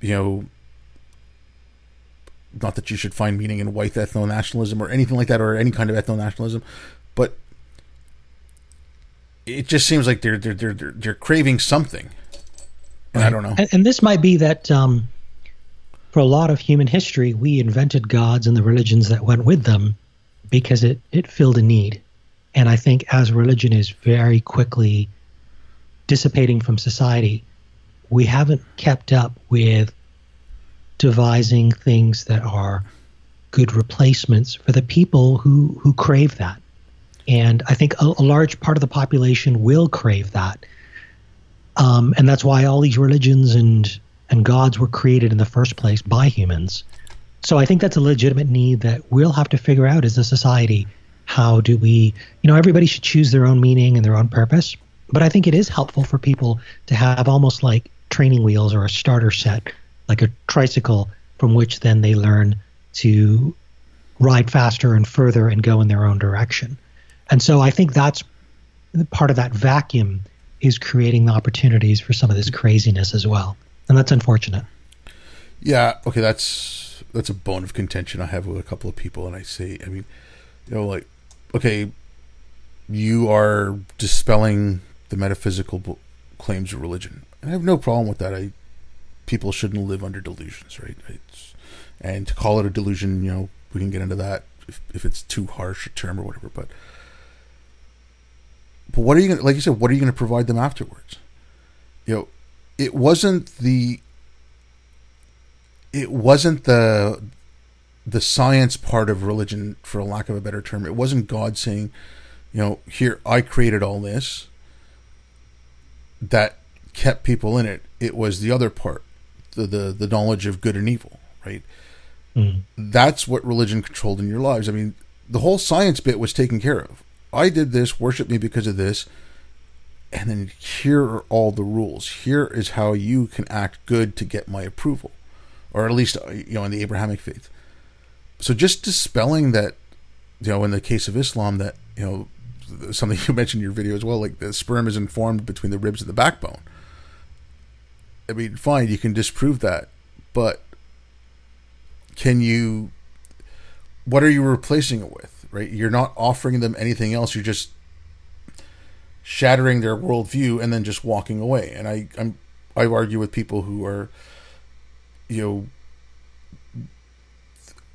You know, not that you should find meaning in white ethno nationalism or anything like that, or any kind of ethno nationalism, but it just seems like they're they're they're they're, they're craving something, and right. I don't know. And, and, this might be that um, for a lot of human history, we invented gods and the religions that went with them because it it filled a need, and I think as religion is very quickly dissipating from society, we haven't kept up with devising things that are good replacements for the people who who crave that and I think a, a large part of the population will crave that. Um, and that's why all these religions and and gods were created in the first place by humans. So I think that's a legitimate need that we'll have to figure out as a society. How do we, you know, everybody should choose their own meaning and their own purpose. But I think it is helpful for people to have almost like training wheels or a starter set, like a tricycle, from which then they learn to ride faster and further and go in their own direction. And so I think that's part of that vacuum is creating the opportunities for some of this craziness as well. And that's unfortunate. Yeah, okay, that's that's a bone of contention I have with a couple of people, and I say, I mean, you know, like, okay, you are dispelling the metaphysical claims of religion. And I have no problem with that. I people shouldn't live under delusions, right? It's, and to call it a delusion, you know, we can get into that if, if it's too harsh a term or whatever. But but what are you going to, like you said, what are you going to provide them afterwards? You know, it wasn't the it wasn't the the science part of religion, for lack of a better term. It wasn't God saying, you know, here I created all this that kept people in it. It was the other part, the the, the knowledge of good and evil, right? Mm. That's what religion controlled in your lives. I mean, the whole science bit was taken care of. I did this, worship me because of this, and then here are all the rules. Here is how you can act good to get my approval, or at least uh, you know in the Abrahamic faith. So just dispelling that, you know, in the case of Islam, that you know something you mentioned in your video as well, like the sperm is informed between the ribs and the backbone. I mean, fine, you can disprove that, but can you? What are you replacing it with? Right, you're not offering them anything else. You're just shattering their worldview and then just walking away. And I, I'm, I argue with people who are, you know,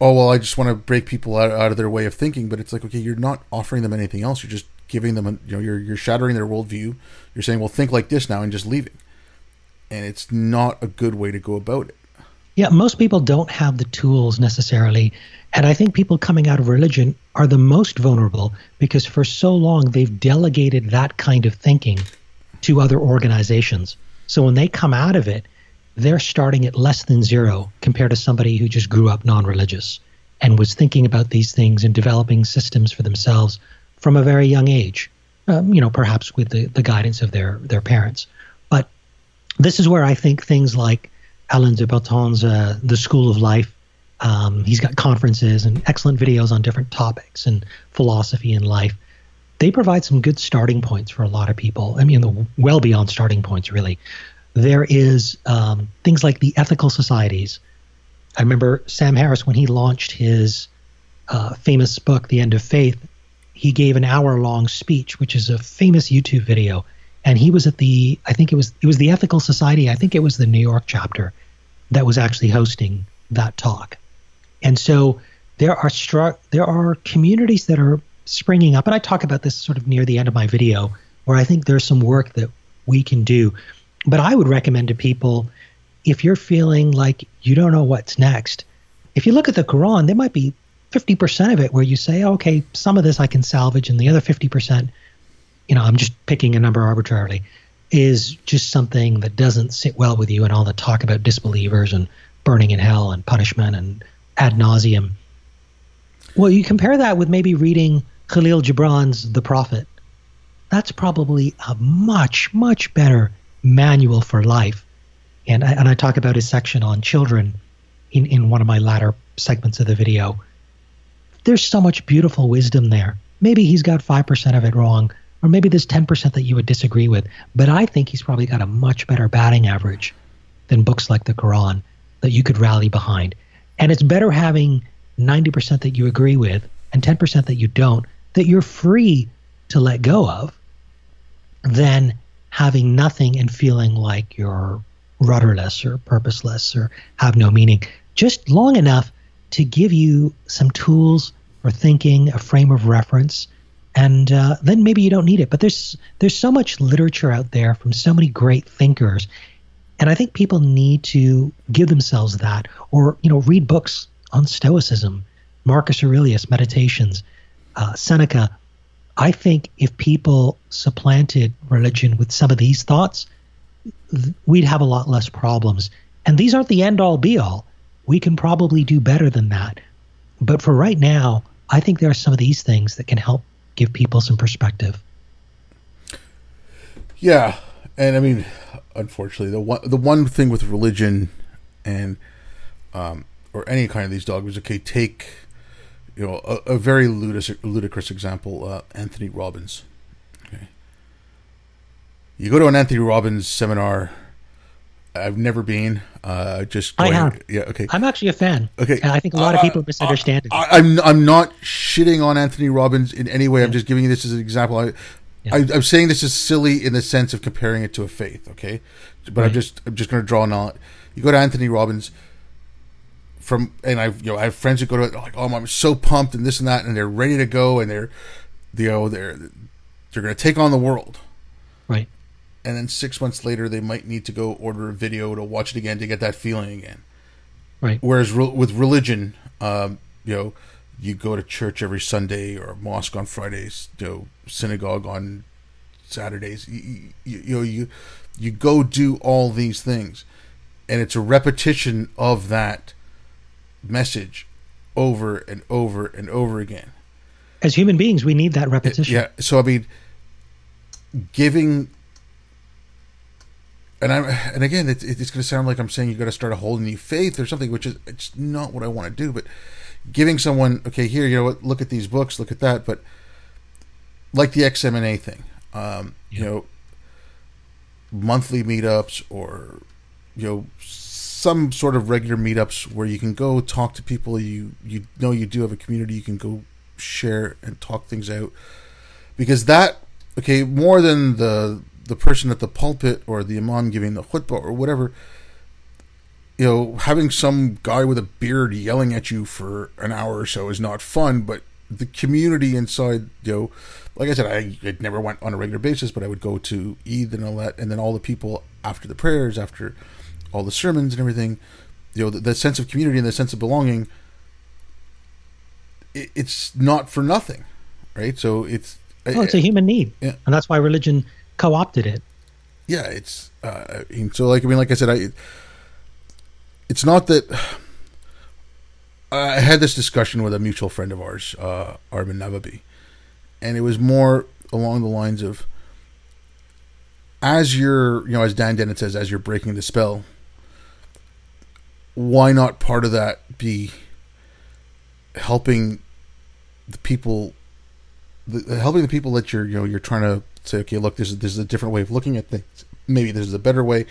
oh well, I just want to break people out, out of their way of thinking. But it's like, okay, you're not offering them anything else. You're just giving them, a, you know, you're you're shattering their worldview. You're saying, well, think like this now, and just leaving. And it's not a good way to go about it. Yeah, most people don't have the tools necessarily. And I think people coming out of religion are the most vulnerable because for so long they've delegated that kind of thinking to other organizations. So when they come out of it, they're starting at less than zero compared to somebody who just grew up non religious and was thinking about these things and developing systems for themselves from a very young age, um, you know, perhaps with the, the guidance of their, their parents. But this is where I think things like Alain de Botton's uh, The School of Life. Um, he's got conferences and excellent videos on different topics and philosophy and life. They provide some good starting points for a lot of people. I mean, well beyond starting points, really. There is um, things like the ethical societies. I remember Sam Harris when he launched his uh, famous book, The End of Faith. He gave an hour-long speech, which is a famous YouTube video, and he was at the I think it was it was the Ethical Society. I think it was the New York chapter, that was actually hosting that talk. And so there are stru- there are communities that are springing up, and I talk about this sort of near the end of my video, where I think there's some work that we can do. But I would recommend to people if you're feeling like you don't know what's next, if you look at the Quran, there might be 50% of it where you say, okay, some of this I can salvage, and the other 50%, you know, I'm just picking a number arbitrarily is just something that doesn't sit well with you and all the talk about disbelievers and burning in hell and punishment and ad nauseum. Well, you compare that with maybe reading Khalil Gibran's The Prophet. That's probably a much, much better manual for life. And I, and I talk about his section on children in, in one of my latter segments of the video. There's so much beautiful wisdom there. Maybe he's got 5% of it wrong, or maybe there's 10% that you would disagree with. But I think he's probably got a much better batting average than books like the Quran that you could rally behind. And it's better having 90% that you agree with and 10% that you don't, that you're free to let go of, than having nothing and feeling like you're rudderless or purposeless or have no meaning. Just long enough to give you some tools for thinking, a frame of reference, and uh, then maybe you don't need it. But there's there's so much literature out there from so many great thinkers, and I think people need to give themselves that, or you know, read books on Stoicism, Marcus Aurelius Meditations, uh, Seneca. I think if people supplanted religion with some of these thoughts, th- we'd have a lot less problems. And these aren't the end all be all. We can probably do better than that. But for right now, I think there are some of these things that can help give people some perspective. Yeah, and I mean, unfortunately, the one the one thing with religion and um, or any kind of these dogmas, okay, take you know a, a very ludicrous, ludicrous example, uh, Anthony Robbins. Okay, you go to an Anthony Robbins seminar, I've never been. Uh, just I have. Yeah. Okay. I'm actually a fan. Okay. And I think a lot of Uh, people misunderstand it. I, I'm I'm not shitting on Anthony Robbins in any way. I'm just giving you this as an example. I, Yeah. I I'm saying this is silly in the sense of comparing it to a faith. Okay, but I'm just I'm just going to draw an out. You go to Anthony Robbins from, and I've you know I have friends who go to it like oh I'm so pumped and this and that and they're ready to go and they're you know they're they're going to take on the world. And then six months later, they might need to go order a video to watch it again to get that feeling again. Right. Whereas re- with religion, um, you know, you go to church every Sunday or mosque on Fridays, you know, synagogue on Saturdays. You, you, you know, you you go do all these things, and it's a repetition of that message over and over and over again. As human beings, we need that repetition. Yeah. So I mean, giving, and I and again, it, it's going to sound like I'm saying you got to start a whole new faith or something, which is it's not what I want to do. But giving someone, okay, here, you know what? Look at these books, look at that. But like the EXMNA thing, um, you know, monthly meetups or you know some sort of regular meetups where you can go talk to people you you know you do have a community you can go share and talk things out because that okay more than the the person at the pulpit or the imam giving the khutbah or whatever you know having some guy with a beard yelling at you for an hour or so is not fun but the community inside you know like i said i it never went on a regular basis but i would go to eid and all that and then all the people after the prayers after all the sermons and everything you know the, the sense of community and the sense of belonging it, it's not for nothing right so it's Oh, it's a human need. Yeah. And that's why religion co opted it. yeah, it's uh, I mean, so like I mean, like I said, I it's not that I had this discussion with a mutual friend of ours, uh, Armin Navabi, and it was more along the lines of as you're, you know, as Dan Dennett says, as you're breaking the spell, why not part of that be helping the people the, helping the people that you're you know you're trying to say okay look this is this is a different way of looking at things maybe this is a better way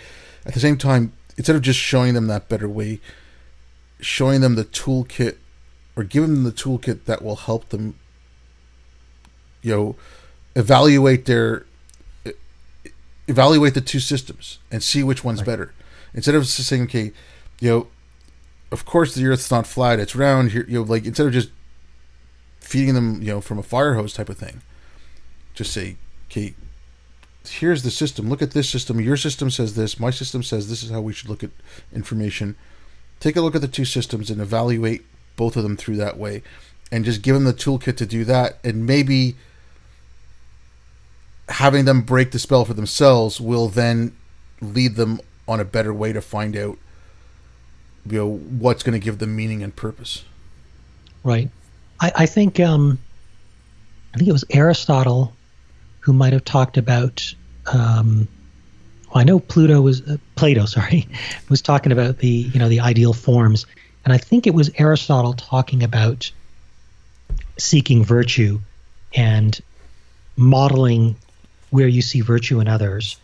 at the same time instead of just showing them that better way showing them the toolkit or giving them the toolkit that will help them you know evaluate their evaluate the two systems and see which one's Right. better instead of just saying okay you know of course the earth's not flat it's round here you know like instead of just feeding them, you know, from a fire hose type of thing. Just say, okay, here's the system. Look at this system. Your system says this. My system says this is how we should look at information. Take a look at the two systems and evaluate both of them through that way, and just give them the toolkit to do that. And maybe having them break the spell for themselves will then lead them on a better way to find out, you know, what's going to give them meaning and purpose. Right. I, I think um, I think it was Aristotle who might have talked about. Um, well, I know Pluto was uh, Plato. Sorry, was talking about the you know the ideal forms, and I think it was Aristotle talking about seeking virtue and modeling where you see virtue in others.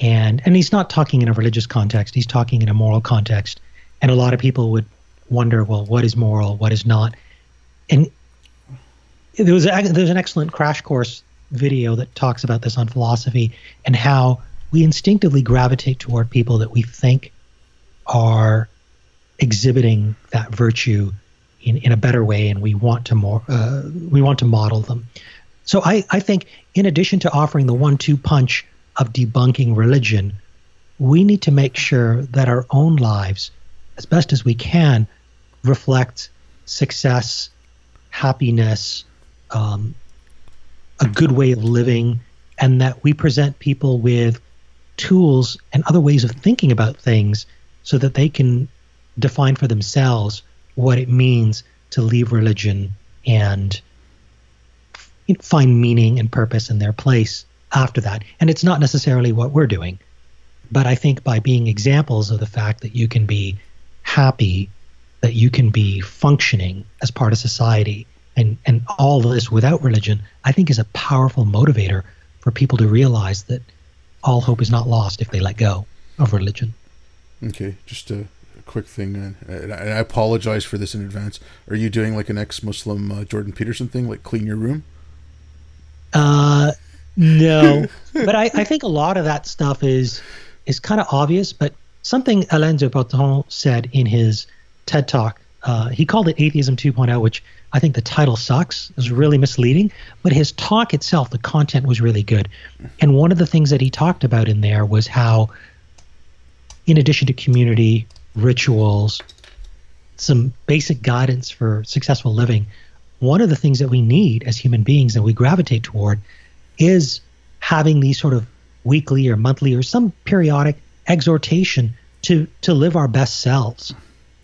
And and he's not talking in a religious context. He's talking in a moral context. And a lot of people would wonder, well, what is moral, what is not? And there was a, there's an excellent crash course video that talks about this on philosophy and how we instinctively gravitate toward people that we think are exhibiting that virtue in, in a better way, and we want to more uh, we want to model them. So I, I think in addition to offering the one-two punch of debunking religion, we need to make sure that our own lives, as best as we can, reflect success, happiness, um, a good way of living, and that we present people with tools and other ways of thinking about things so that they can define for themselves what it means to leave religion and find meaning and purpose in their place after that. And it's not necessarily what we're doing, but I think by being examples of the fact that you can be happy, that you can be functioning as part of society, and, and all this without religion, I think is a powerful motivator for people to realize that all hope is not lost if they let go of religion. Okay, just a quick thing, and and I apologize for this in advance. Are you doing like an ex-Muslim uh, Jordan Peterson thing, like clean your room? Uh, no, but I, I think a lot of that stuff is is kind of obvious. But something Alain de Botton said in his TED talk, uh, he called it Atheism 2.0, which I think the title sucks. is really misleading, but his talk itself, the content was really good. And one of the things that he talked about in there was how, in addition to community, rituals, some basic guidance for successful living, one of the things that we need as human beings that we gravitate toward is having these sort of weekly or monthly or some periodic exhortation to to live our best selves.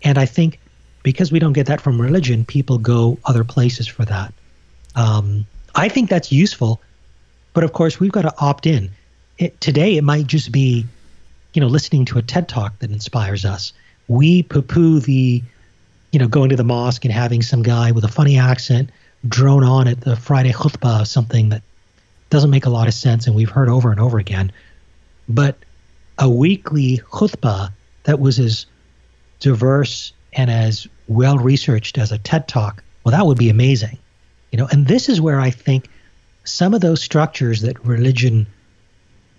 And I think because we don't get that from religion, people go other places for that. Um, I think that's useful, but of course we've got to opt in. It, today it might just be, you know, listening to a TED talk that inspires us. We poo-poo the, you know, going to the mosque and having some guy with a funny accent drone on at the Friday khutbah, something that doesn't make a lot of sense and we've heard over and over again. But a weekly khutbah that was as diverse and as well researched as a TED talk, well, that would be amazing. You know, and this is where I think some of those structures that religion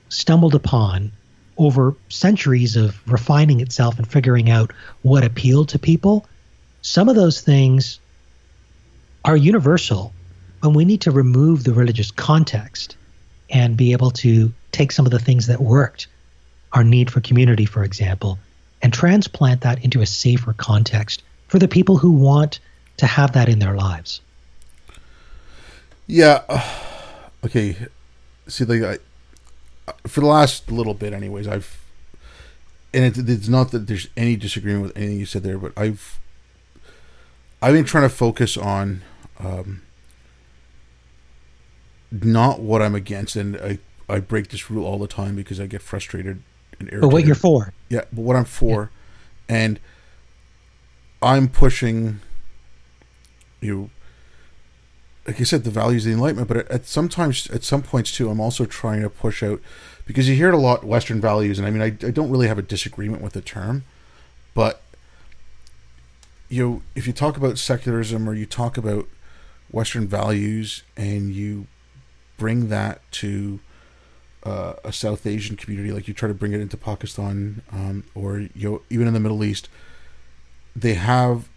stumbled upon over centuries of refining itself and figuring out what appealed to people, some of those things are universal, and we need to remove the religious context and be able to take some of the things that worked, our need for community, for example, and transplant that into a safer context for the people who want to have that in their lives. Yeah. Okay. See, like, I, for the last little bit, anyways, I've, and it, it's not that there's any disagreement with anything you said there, but I've, I've been trying to focus on, um, not what I'm against, and I, I break this rule all the time because I get frustrated and irritated. But what you're for? Yeah, but what I'm for, yeah. and I'm pushing you like I said, the values of the Enlightenment, but at, sometimes, at some points too, I'm also trying to push out because you hear it a lot, Western values, and I mean, I, I don't really have a disagreement with the term, but you know, if you talk about secularism or you talk about Western values and you bring that to uh, a South Asian community, like you try to bring it into Pakistan um, or you know, even in the Middle East, they have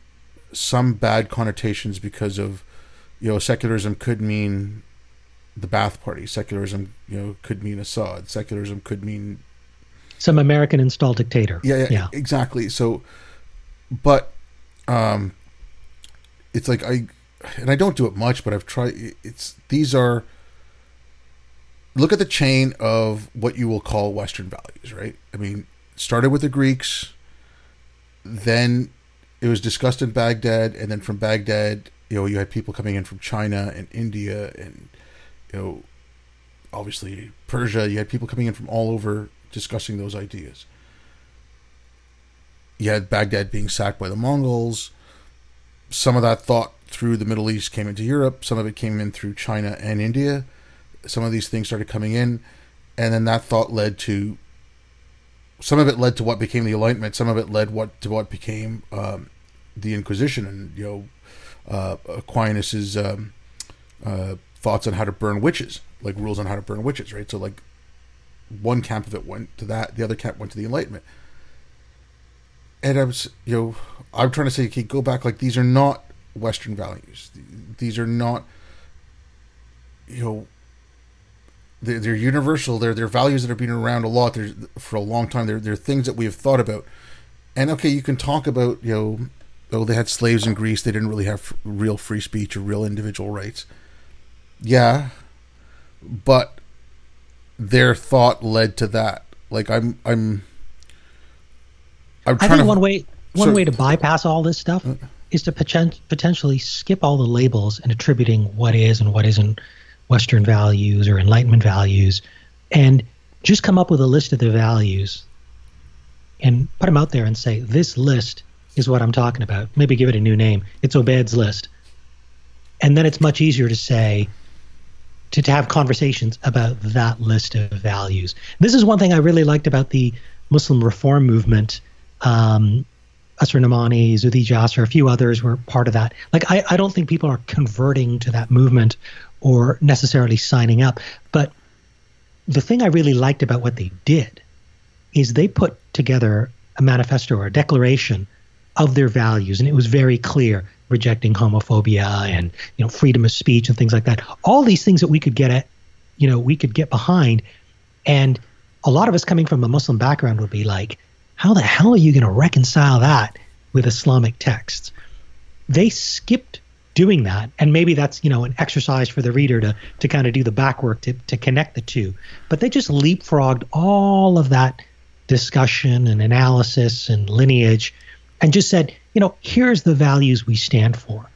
some bad connotations because of you know secularism could mean the Ba'ath Party. Secularism, you know, could mean Assad. Secularism could mean some American installed dictator. Yeah, yeah, yeah. exactly. So, but um, it's like I and I don't do it much, but I've tried. It's these are look at the chain of what you will call Western values, right? I mean, started with the Greeks, then it was discussed in Baghdad, and then from Baghdad, you know, you had people coming in from China and India, and you know, obviously Persia. You had people coming in from all over discussing those ideas. You had Baghdad being sacked by the Mongols. Some of that thought through the Middle East came into Europe. Some of it came in through China and India. Some of these things started coming in, and then that thought led to some of it led to what became the Enlightenment. Some of it led what to what became um, the Inquisition, and you know uh, Aquinas's um, uh, thoughts on how to burn witches, like rules on how to burn witches, right? So like one camp of it went to that, the other camp went to the Enlightenment. And I was, you know, I'm trying to say, okay, go back. Like these are not Western values. These are not, you know, they're, they're universal. They're they're values that have been around a lot. They're for a long time. They're they're things that we have thought about. And okay, you can talk about you know, oh they had slaves in Greece. They didn't really have real free speech or real individual rights. Yeah, but their thought led to that. Like I'm I'm. I'm I think to, one way one so, way to bypass all this stuff uh, is to poten- potentially skip all the labels and attributing what is and what isn't Western values or Enlightenment values, and just come up with a list of the values and put them out there and say, this list is what I'm talking about. Maybe give it a new name. It's Obed's list. And then it's much easier to say, to, to have conversations about that list of values. This is one thing I really liked about the Muslim reform movement Um, Asra Nomani, Zuhdi Jasser, a few others were part of that. Like, I, I don't think people are converting to that movement or necessarily signing up. But the thing I really liked about what they did is they put together a manifesto or a declaration of their values, and it was very clear rejecting homophobia and you know freedom of speech and things like that. All these things that we could get at, you know, we could get behind, and a lot of us coming from a Muslim background would be like, how the hell are you going to reconcile that with Islamic texts? They skipped doing that, and maybe that's you know an exercise for the reader to to kind of do the backwork to to connect the two. But they just leapfrogged all of that discussion and analysis and lineage and just said, you know, here's the values we stand for.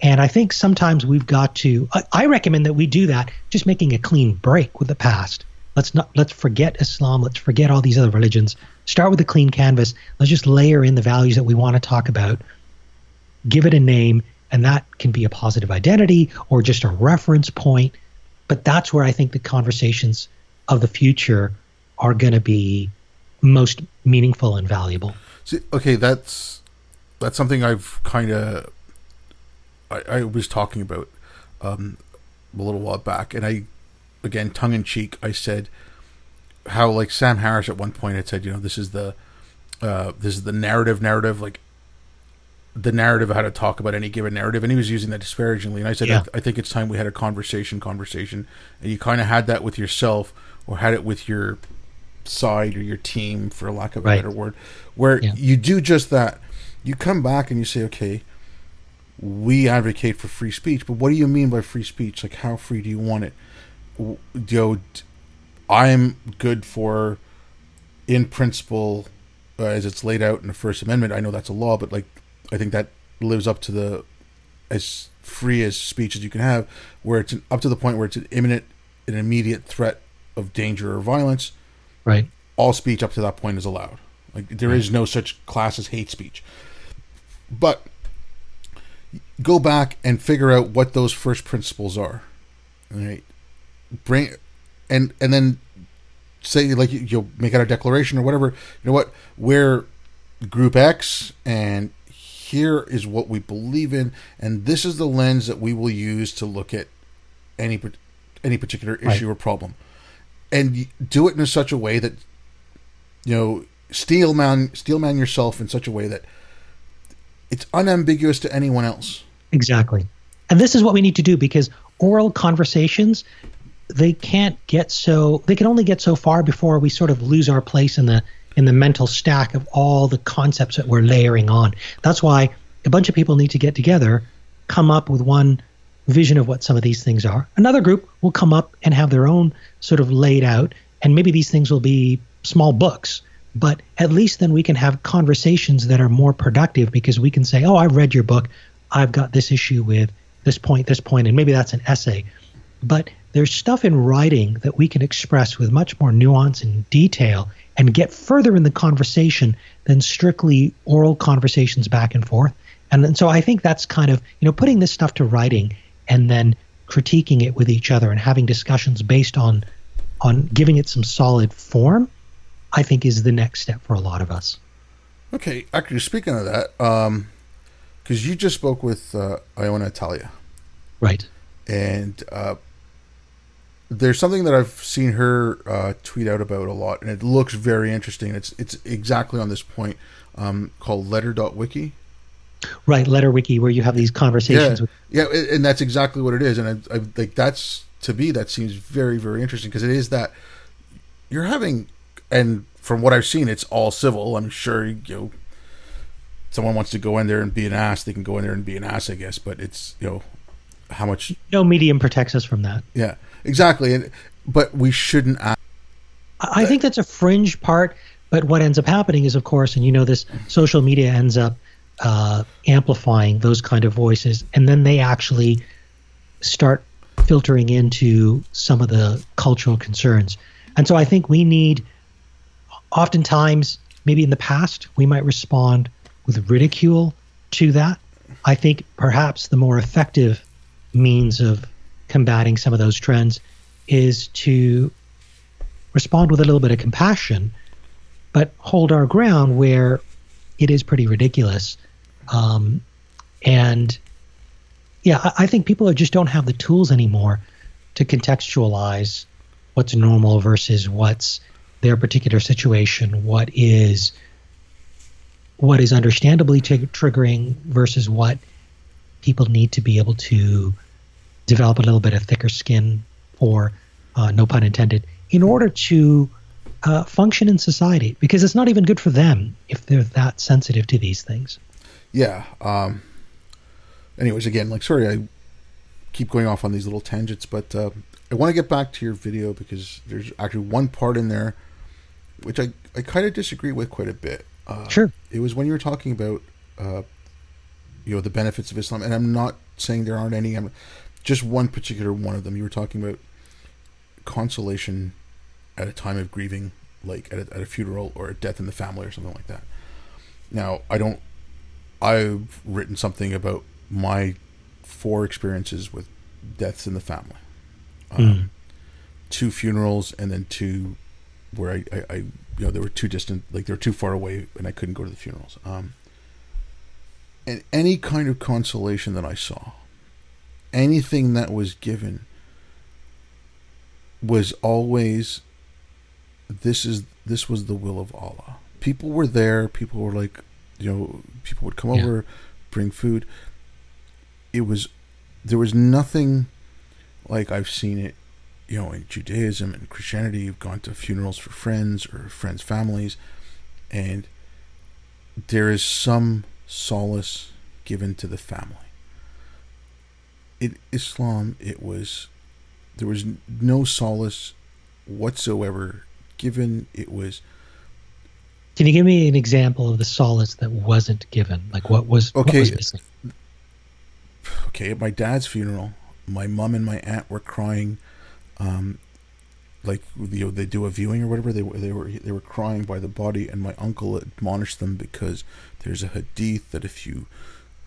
And I think sometimes we've got to I, I recommend that we do that, just making a clean break with the past. Let's not let's forget Islam, let's forget all these other religions. Start with a clean canvas. Let's just layer in the values that we want to talk about. Give it a name, and that can be a positive identity or just a reference point. But that's where I think the conversations of the future are going to be most meaningful and valuable. See, okay, that's that's something I've kind of I, I, was talking about um, a little while back, and I again tongue in cheek I said how like Sam Harris at one point had said, you know, this is the uh, this is the narrative narrative like the narrative of how to talk about any given narrative and he was using that disparagingly and i said yeah. I, I, think it's time we had a conversation conversation and you kind of had that with yourself or had it with your side or your team, for lack of a right. better word, where yeah. you do just that. You come back and you say, okay, we advocate for free speech, but what do you mean by free speech? Like, how free do you want it? You know, I'm good for, in principle, uh, as it's laid out in the First Amendment. I know that's a law, but like, I think that lives up to the as free as speech as you can have, where it's an, up to the point where it's an imminent, an immediate threat of danger or violence. Right. All speech up to that point is allowed. Like there right. is no such class as hate speech. But go back and figure out what those first principles are. Right. Bring and and then say like you, will make out a declaration or whatever. You know what? We're group X and here is what we believe in and this is the lens that we will use to look at any any particular issue right. or problem. And do it in such a way that you know steelman steelman yourself in such a way that it's unambiguous to anyone else. Exactly. And this is what we need to do because oral conversations they can't get so they can only get so far before we sort of lose our place in the in the mental stack of all the concepts that we're layering on that's why a bunch of people need to get together come up with one vision of what some of these things are. Another group will come up and have their own sort of laid out, and maybe these things will be small books, but at least then we can have conversations that are more productive because we can say, oh, I've read your book. I've got this issue with this point, this point, and maybe that's an essay. But there's stuff in writing that we can express with much more nuance and detail and get further in the conversation than strictly oral conversations back and forth. And, and so I think that's kind of, you know, putting this stuff to writing and then critiquing it with each other and having discussions based on on giving it some solid form, I think is the next step for a lot of us. Okay, actually, speaking of that, because um, you just spoke with uh, Iona Italia, right? And uh, there's something that I've seen her uh, tweet out about a lot, and it looks very interesting. It's it's exactly on this point um, called Letter.wiki. Right, letter wiki, where you have these conversations. Yeah, with- yeah, and that's exactly what it is. And I, I like that's to me that seems very, very interesting because it is that you're having, and from what I've seen, it's all civil. I'm sure you know, someone wants to go in there and be an ass, they can go in there and be an ass, I guess. But it's you know, how much? No medium protects us from that. Yeah, exactly. And but we shouldn't. I think that's a fringe part. But what ends up happening is, of course, and you know this, social media ends up uh, amplifying those kind of voices, and then they actually start filtering into some of the cultural concerns. And so I think we need, oftentimes, maybe in the past, we might respond with ridicule to that. I think perhaps the more effective means of combating some of those trends is to respond with a little bit of compassion, but hold our ground where it is pretty ridiculous. Um, and yeah, I, I think people just don't have the tools anymore to contextualize what's normal versus what's their particular situation, what is what is understandably t- triggering versus what people need to be able to develop a little bit of thicker skin or uh, no pun intended in order to uh, function in society because it's not even good for them if they're that sensitive to these things yeah um anyways again like sorry i keep going off on these little tangents but uh, i want to get back to your video because there's actually one part in there which i, I kind of disagree with quite a bit uh, sure. It was when you were talking about, uh, you know, the benefits of Islam, and I'm not saying there aren't any. I'm just one particular one of them. You were talking about consolation at a time of grieving, like at a, at a funeral or a death in the family or something like that. Now, I don't. I've written something about my four experiences with deaths in the family. Um, mm. Two funerals and then two where I, I, I, you know they were too distant like they were too far away and I couldn't go to the funerals um and any kind of consolation that I saw anything that was given was always this is this was the will of Allah people were there people were like you know people would come yeah. over bring food it was there was nothing like I've seen it you know, in Judaism and Christianity, you've gone to funerals for friends or friends' families, and there is some solace given to the family. In Islam, it was there was no solace whatsoever given. It was. Can you give me an example of the solace that wasn't given? Like what was okay? What was okay, at my dad's funeral, my mom and my aunt were crying um, like you know, they do a viewing or whatever. They were they were they were crying by the body, and my uncle admonished them because there's a hadith that if you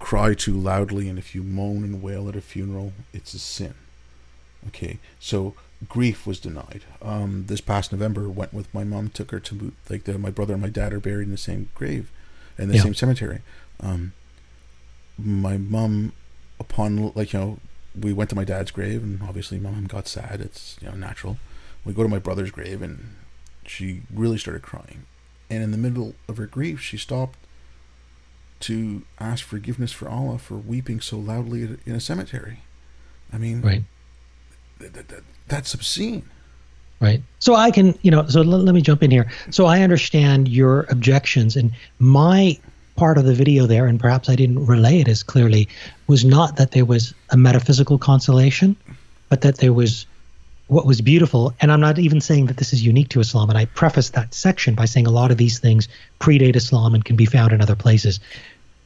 cry too loudly and if you moan and wail at a funeral, it's a sin. Okay, so grief was denied. Um, this past November, went with my mom, took her to like the, my brother and my dad are buried in the same grave, in the yeah. same cemetery. Um, my mom, upon like you know we went to my dad's grave, and obviously my mom got sad. It's you know natural. We go to my brother's grave, and she really started crying. And in the middle of her grief, she stopped to ask forgiveness for Allah for weeping so loudly in a cemetery. I mean, right. Th- th- th- that's obscene. Right. So I can, you know, so l- let me jump in here. So I understand your objections, and my part of the video there, and perhaps I didn't relay it as clearly, was not that there was a metaphysical consolation, but that there was what was beautiful. And I'm not even saying that this is unique to Islam. And I preface that section by saying a lot of these things predate Islam and can be found in other places.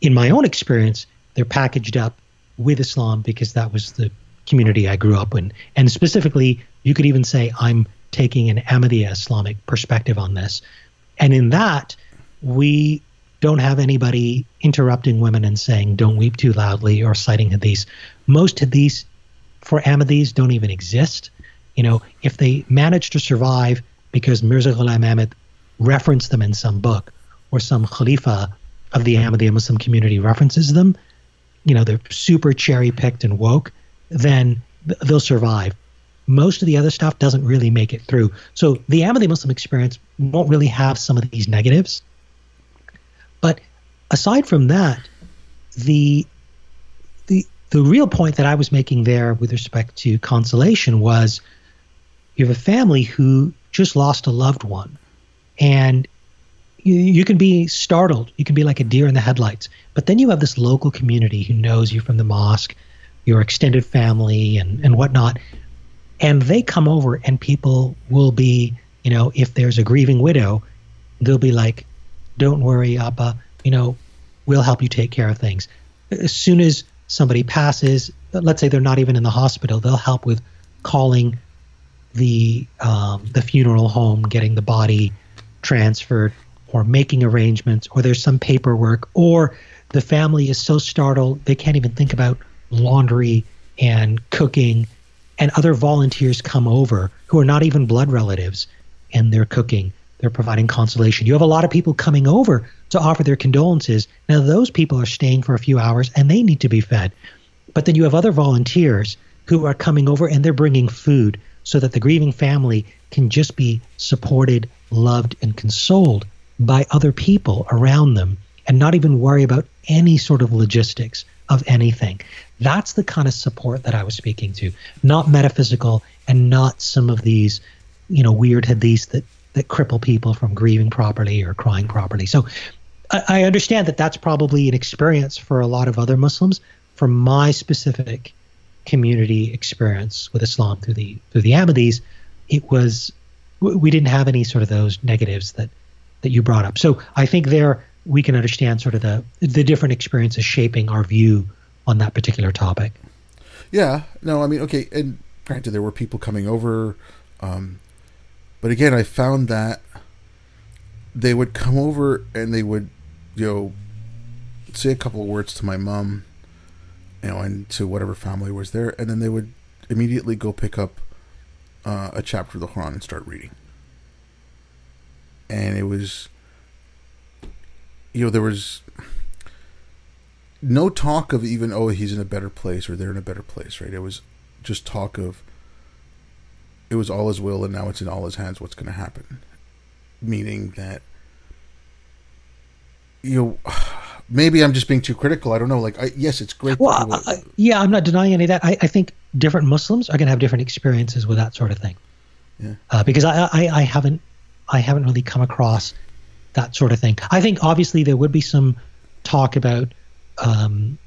In my own experience, they're packaged up with Islam because that was the community I grew up in. And specifically, you could even say I'm taking an Ahmadiyya Islamic perspective on this. And in that, we don't have anybody interrupting women and saying don't weep too loudly or citing hadiths. Most hadiths for Ahmadis don't even exist. You know, if they manage to survive because Mirza Ghulam Ahmad referenced them in some book or some Khalifa of the Ahmadiyya Muslim community references them, you know, they're super cherry picked and woke, then they'll survive. Most of the other stuff doesn't really make it through. So the Ahmadiyya Muslim experience won't really have some of these negatives but aside from that, the the the real point that I was making there with respect to consolation was you have a family who just lost a loved one and you, you can be startled you can be like a deer in the headlights but then you have this local community who knows you from the mosque your extended family and, and whatnot and they come over and people will be you know if there's a grieving widow they'll be like don't worry, Appa. You know, we'll help you take care of things. As soon as somebody passes, let's say they're not even in the hospital, they'll help with calling the um, the funeral home, getting the body transferred, or making arrangements, or there's some paperwork, or the family is so startled they can't even think about laundry and cooking, and other volunteers come over who are not even blood relatives, and they're cooking they're providing consolation. You have a lot of people coming over to offer their condolences. Now, those people are staying for a few hours and they need to be fed. But then you have other volunteers who are coming over and they're bringing food so that the grieving family can just be supported, loved, and consoled by other people around them and not even worry about any sort of logistics of anything. That's the kind of support that I was speaking to, not metaphysical and not some of these, you know, weird hadiths that that cripple people from grieving properly or crying properly. So I, I understand that that's probably an experience for a lot of other Muslims. For my specific community experience with Islam through the through the Ahmadis, it was we didn't have any sort of those negatives that that you brought up. So I think there we can understand sort of the the different experiences shaping our view on that particular topic. Yeah, no, I mean, okay, and granted, there were people coming over, um, but again, I found that they would come over and they would, you know, say a couple of words to my mom, you know, and to whatever family was there, and then they would immediately go pick up uh, a chapter of the Quran and start reading. And it was, you know, there was no talk of even oh he's in a better place or they're in a better place, right? It was just talk of it was all his will and now it's in all his hands what's going to happen. Meaning that you know maybe I'm just being too critical. I don't know. Like, I, yes, it's great. Well, I, yeah, I'm not denying any of that. I, I think different Muslims are going to have different experiences with that sort of thing. Yeah. Uh, because I, I, I haven't, I haven't really come across that sort of thing. I think obviously there would be some talk about um,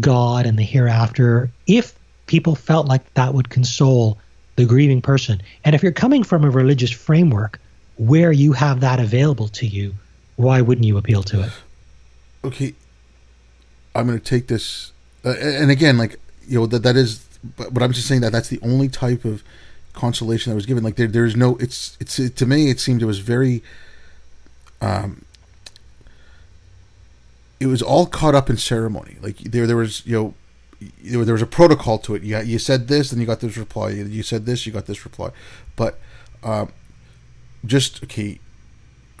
God and the hereafter if people felt like that would console the grieving person. And if you're coming from a religious framework where you have that available to you, why wouldn't you appeal to it? Okay, I'm going to take this, uh, and again, like you know that that is, but, but I'm just saying that that's the only type of consolation that was given. Like there, there's no. It's it's it, to me, it seemed it was very. Um, it was all caught up in ceremony. Like there, there was you know there was a protocol to it. You you said this, and you got this reply. You said this, you got this reply. But um, just okay,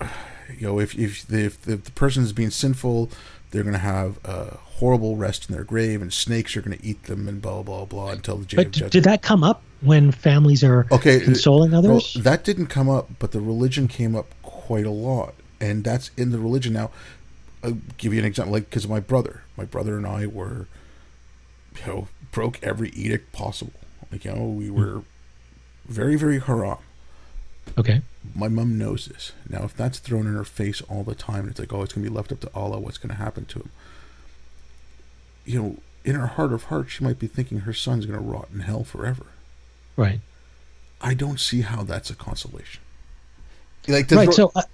you know, if if the, if the person is being sinful, they're going to have a horrible rest in their grave, and snakes are going to eat them, and blah blah blah until the day but of Did that come up when families are okay consoling others? Well, that didn't come up, but the religion came up quite a lot, and that's in the religion now. I'll give you an example, like because of my brother, my brother and I were, you know, broke every edict possible. Like you know, we were very very haram. Okay. My mom knows this. Now, if that's thrown in her face all the time, and it's like, oh, it's going to be left up to Allah. What's going to happen to him? You know, in her heart of hearts, she might be thinking her son's going to rot in hell forever. Right. I don't see how that's a consolation. Like right. so I,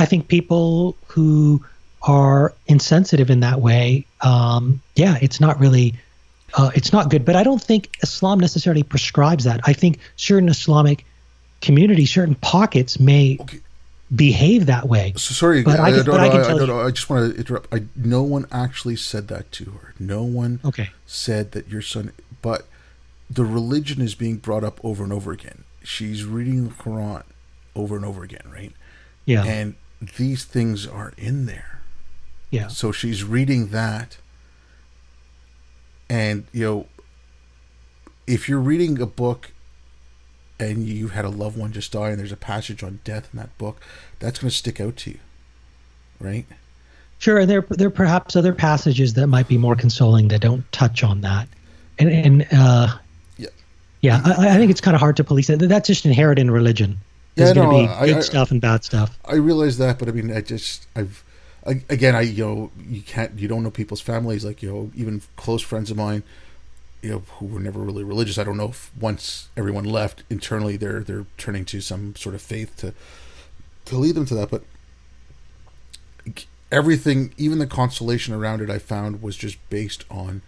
I think people who are insensitive in that way, um, yeah, it's not really, uh, it's not good. But I don't think Islam necessarily prescribes that. I think certain Islamic community, certain pockets may okay. behave that way. So sorry, but I, I, don't, I, I, I, don't. I just want to interrupt. I, no one actually said that to her. No one okay. said that your son. But the religion is being brought up over and over again. She's reading the Quran over and over again, right? Yeah. And these things are in there. Yeah. So she's reading that. And, you know, if you're reading a book and you had a loved one just die and there's a passage on death in that book, that's going to stick out to you, right? Sure, there there are perhaps other passages that might be more consoling that don't touch on that, and and uh, yeah, yeah, I, I think it's kind of hard to police it. That's just inherent in religion. There's yeah, going to be good I, stuff and bad stuff. I realize that, but I mean, I just I've again, I you know you can't you don't know people's families like you know even close friends of mine you know, who were never really religious. I don't know if once everyone left internally, they're they're turning to some sort of faith to to lead them to that. But everything, even the consolation around it, I found was just based on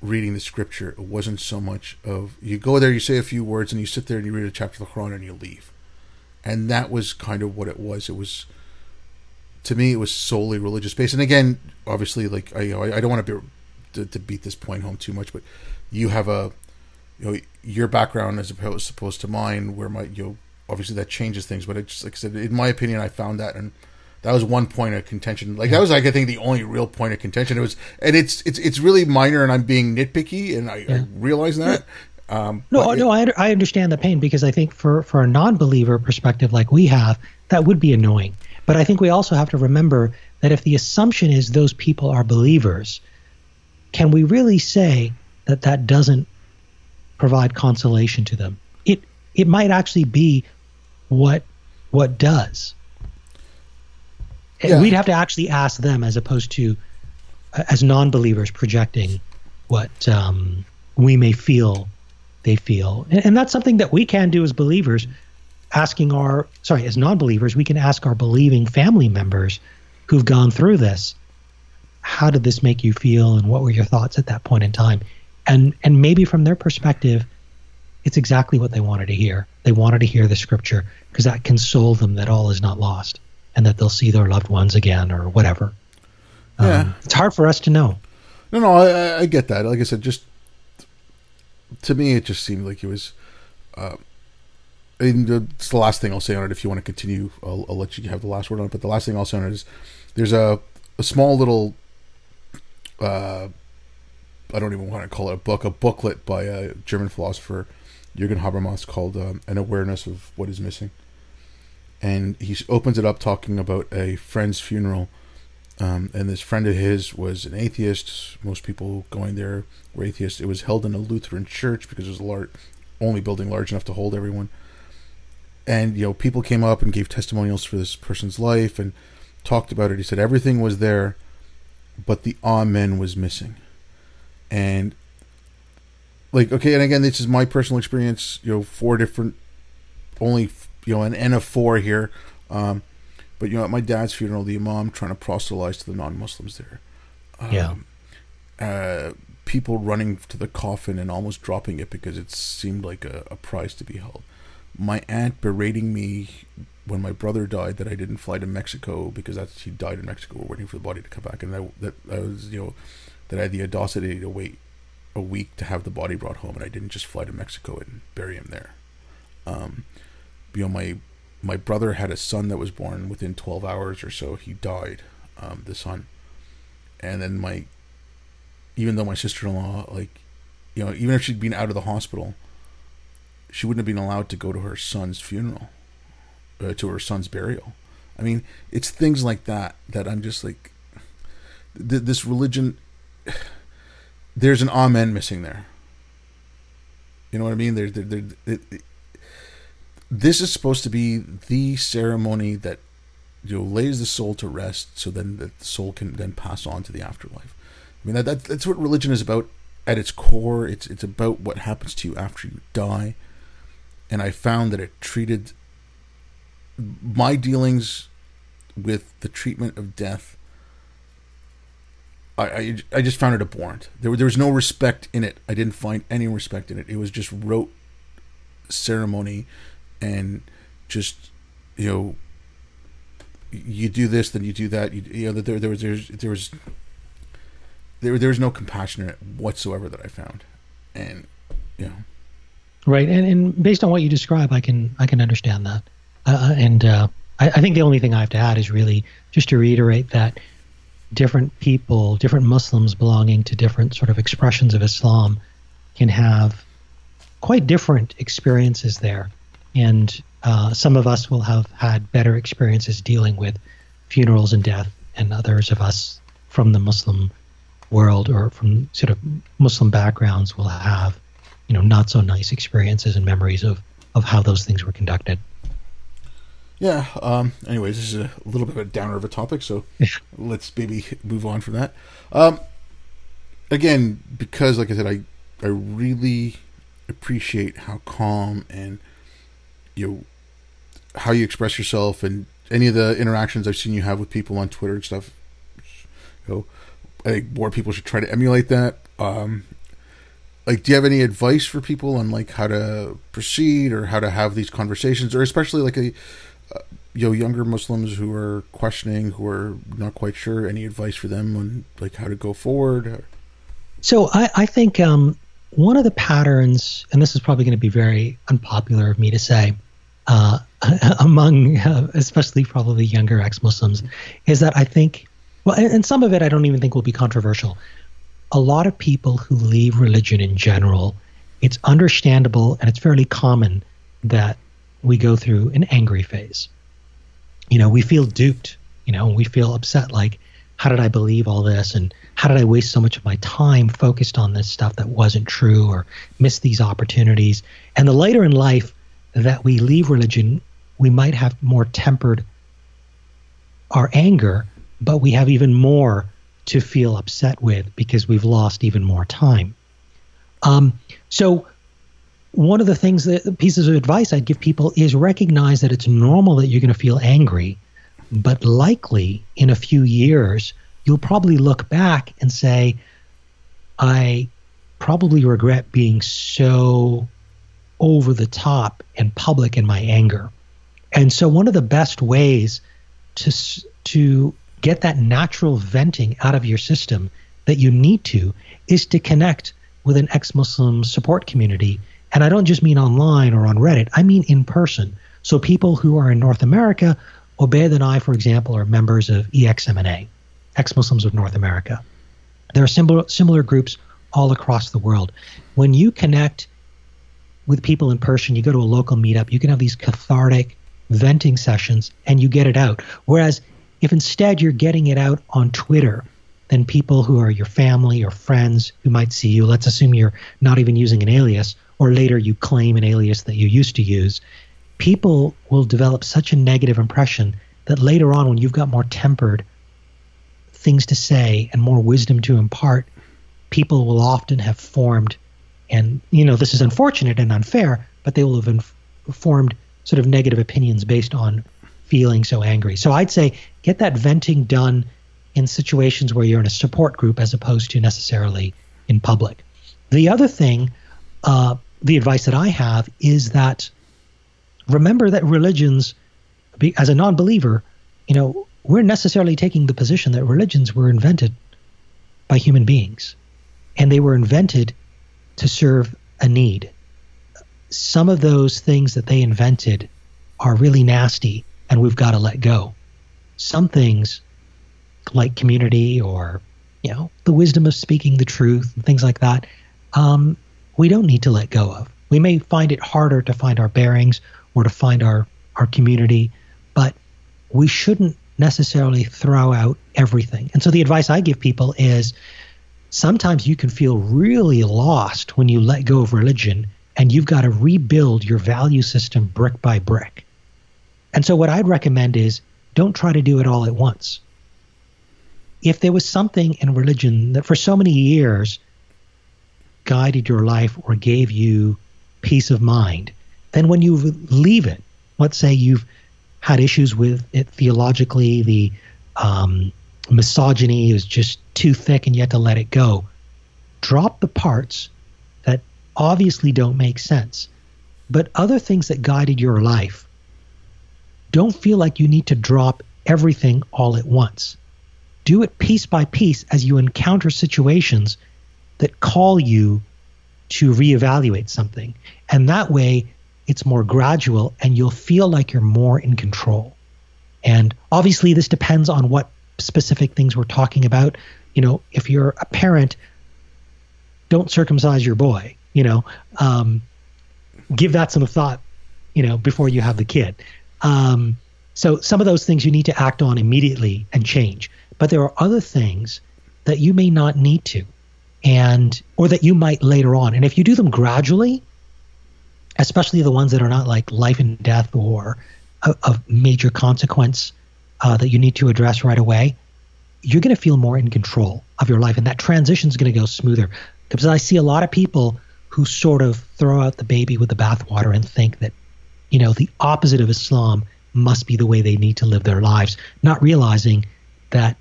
reading the scripture. It wasn't so much of you go there, you say a few words, and you sit there and you read a chapter of the Quran and you leave. And that was kind of what it was. It was to me, it was solely religious based. And again, obviously, like I, I don't want to be to, to beat this point home too much, but you have a you know your background as opposed to mine, where my you know obviously that changes things. But it just like I said, in my opinion, I found that and that was one point of contention. Like that was like I think the only real point of contention. It was, and it's it's it's really minor, and I'm being nitpicky, and I, I realize that. Um, No, but no, I, I understand the pain because I think for, for a non believer perspective like we have, that would be annoying. But I think we also have to remember that if the assumption is those people are believers, can we really say that that doesn't provide consolation to them? It it might actually be what what does. Yeah. We'd have to actually ask them as opposed to uh, as non-believers projecting what um, we may feel they feel, and, and that's something that we can do as believers. Asking our sorry, as non-believers, we can ask our believing family members who've gone through this, how did this make you feel, and what were your thoughts at that point in time, and and maybe from their perspective, it's exactly what they wanted to hear. They wanted to hear the scripture because that consoled them that all is not lost and that they'll see their loved ones again or whatever. Yeah. Um, it's hard for us to know. No, no, I, I- get that. Like I said, just to me, it just seemed like it was. Uh, and it's the last thing I'll say on it. If you want to continue, I'll, I'll let you have the last word on it. But the last thing I'll say on it is, there's a a small little. Uh, I don't even want to call it a book, a booklet by a German philosopher, Jürgen Habermas, called um, "An Awareness of What Is Missing," and he opens it up talking about a friend's funeral um, and this friend of his was an atheist. Most people going there were atheists. It was held in a Lutheran church because it was a large, only building large enough to hold everyone. And you know, people came up and gave testimonials for this person's life and talked about it. He said everything was there, but the amen was missing. And like, okay, and again, this is my personal experience. You know, four different, only you know, an N of four here. Um, but you know, at my dad's funeral, the imam trying to proselytize to the non-Muslims there. Yeah. Uh, people running to the coffin and almost dropping it because it seemed like a, a prize to be held. My aunt berating me when my brother died that I didn't fly to Mexico because that's he died in Mexico. We're waiting for the body to come back, and that I was you know that I had the audacity to wait a week to have the body brought home, and I didn't just fly to Mexico and bury him there. Um, you know my my brother had a son that was born within 12 hours or so he died um, the son and then my even though my sister-in-law like you know even if she'd been out of the hospital she wouldn't have been allowed to go to her son's funeral uh, to her son's burial. I mean it's things like that that i'm just like th- this religion there's an amen missing there. You know what i mean? There, there, there it, it, this is supposed to be the ceremony that you know lays the soul to rest so then the soul can then pass on to the afterlife. I mean that, that that's what religion is about at its core. It's it's about what happens to you after you die and i found that it treated my dealings with the treatment of death I, I, I just found it abhorrent. There, there was no respect in it. I didn't find any respect in it. It was just rote ceremony and just you know you do this then you do that you, you know there there was there's, there was there there was no compassion in it whatsoever that I found and you know Right, and, and based on what you describe, I can I can understand that. Uh, and uh, I, I think the only thing I have to add is really just to reiterate that different people, different Muslims belonging to different sort of expressions of Islam, can have quite different experiences there. And uh, some of us will have had better experiences dealing with funerals and death, and others of us from the Muslim world or from sort of Muslim backgrounds will have, you know, not so nice experiences and memories of of how those things were conducted. yeah um anyways this is a little bit of a downer of a topic so let's maybe move on from that um again because like I said I I really appreciate how calm and you know how you express yourself and any of the interactions I've seen you have with people on Twitter and stuff. You know, I think more people should try to emulate that. Um, like, do you have any advice for people on like how to proceed or how to have these conversations, or especially like a uh, you know younger Muslims who are questioning, who are not quite sure? Any advice for them on like how to go forward? So I, I think um, one of the patterns, and this is probably going to be very unpopular of me to say, uh, among uh, especially probably younger ex-Muslims is that I think well and, and some of it I don't even think will be controversial. A lot of people who leave religion in general, it's understandable and it's fairly common that we go through an angry phase. You know, we feel duped, you know, we feel upset like how did I believe all this and how did I waste so much of my time focused on this stuff that wasn't true or miss these opportunities? And the later in life that we leave religion, we might have more tempered our anger, but we have even more to feel upset with because we've lost even more time. Um, so, one of the things that pieces of advice I'd give people is recognize that it's normal that you're going to feel angry, but likely in a few years, you'll probably look back and say, I probably regret being so over the top and public in my anger. And so one of the best ways to to get that natural venting out of your system that you need to is to connect with an ex-Muslim support community. And I don't just mean online or on Reddit. I mean in person. So people who are in North America, Obaid and I, for example, are members of EXMNA, ex-Muslims of North America. There are similar similar groups all across the world. When you connect with people in person, you go to a local meetup, you can have these cathartic venting sessions and you get it out. Whereas if instead you're getting it out on Twitter, then people who are your family or friends who might see you, let's assume you're not even using an alias, or later you claim an alias that you used to use, people will develop such a negative impression that later on, when you've got more tempered things to say and more wisdom to impart, people will often have formed and you know this is unfortunate and unfair, but they will have inf- formed sort of negative opinions based on feeling so angry. So I'd say get that venting done in situations where you're in a support group as opposed to necessarily in public. The other thing, uh, the advice that I have is that remember that religions, as a non-believer, you know, we're necessarily taking the position that religions were invented by human beings, and they were invented to serve a need. Some of those things that they invented are really nasty and we've got to let go. Some things like community or you know the wisdom of speaking the truth and things like that um, we don't need to let go of we may find it harder to find our bearings or to find our our community but we shouldn't necessarily throw out everything and so the advice i give people is sometimes you can feel really lost when you let go of religion and you've got to rebuild your value system brick by brick. And so, what I'd recommend is don't try to do it all at once. If there was something in religion that for so many years guided your life or gave you peace of mind, then when you leave it, let's say you've had issues with it theologically, the um, misogyny is just too thick and you have to let it go. Drop the parts that obviously don't make sense. But other things that guided your life, don't feel like you need to drop everything all at once. Do it piece by piece as you encounter situations that call you to reevaluate something. And that way, it's more gradual and you'll feel like you're more in control. And obviously, this depends on what specific things we're talking about. You know, if you're a parent, don't circumcise your boy. You know, um, give that some thought. You know, before you have the kid. Um, so some of those things you need to act on immediately and change. But there are other things that you may not need to, and or that you might later on. And if you do them gradually, especially the ones that are not like life and death or of major consequence uh, that you need to address right away, you're going to feel more in control of your life. And that transition is going to go smoother. Because I see a lot of people who sort of throw out the baby with the bathwater and think that, you know, the opposite of Islam must be the way they need to live their lives, not realizing that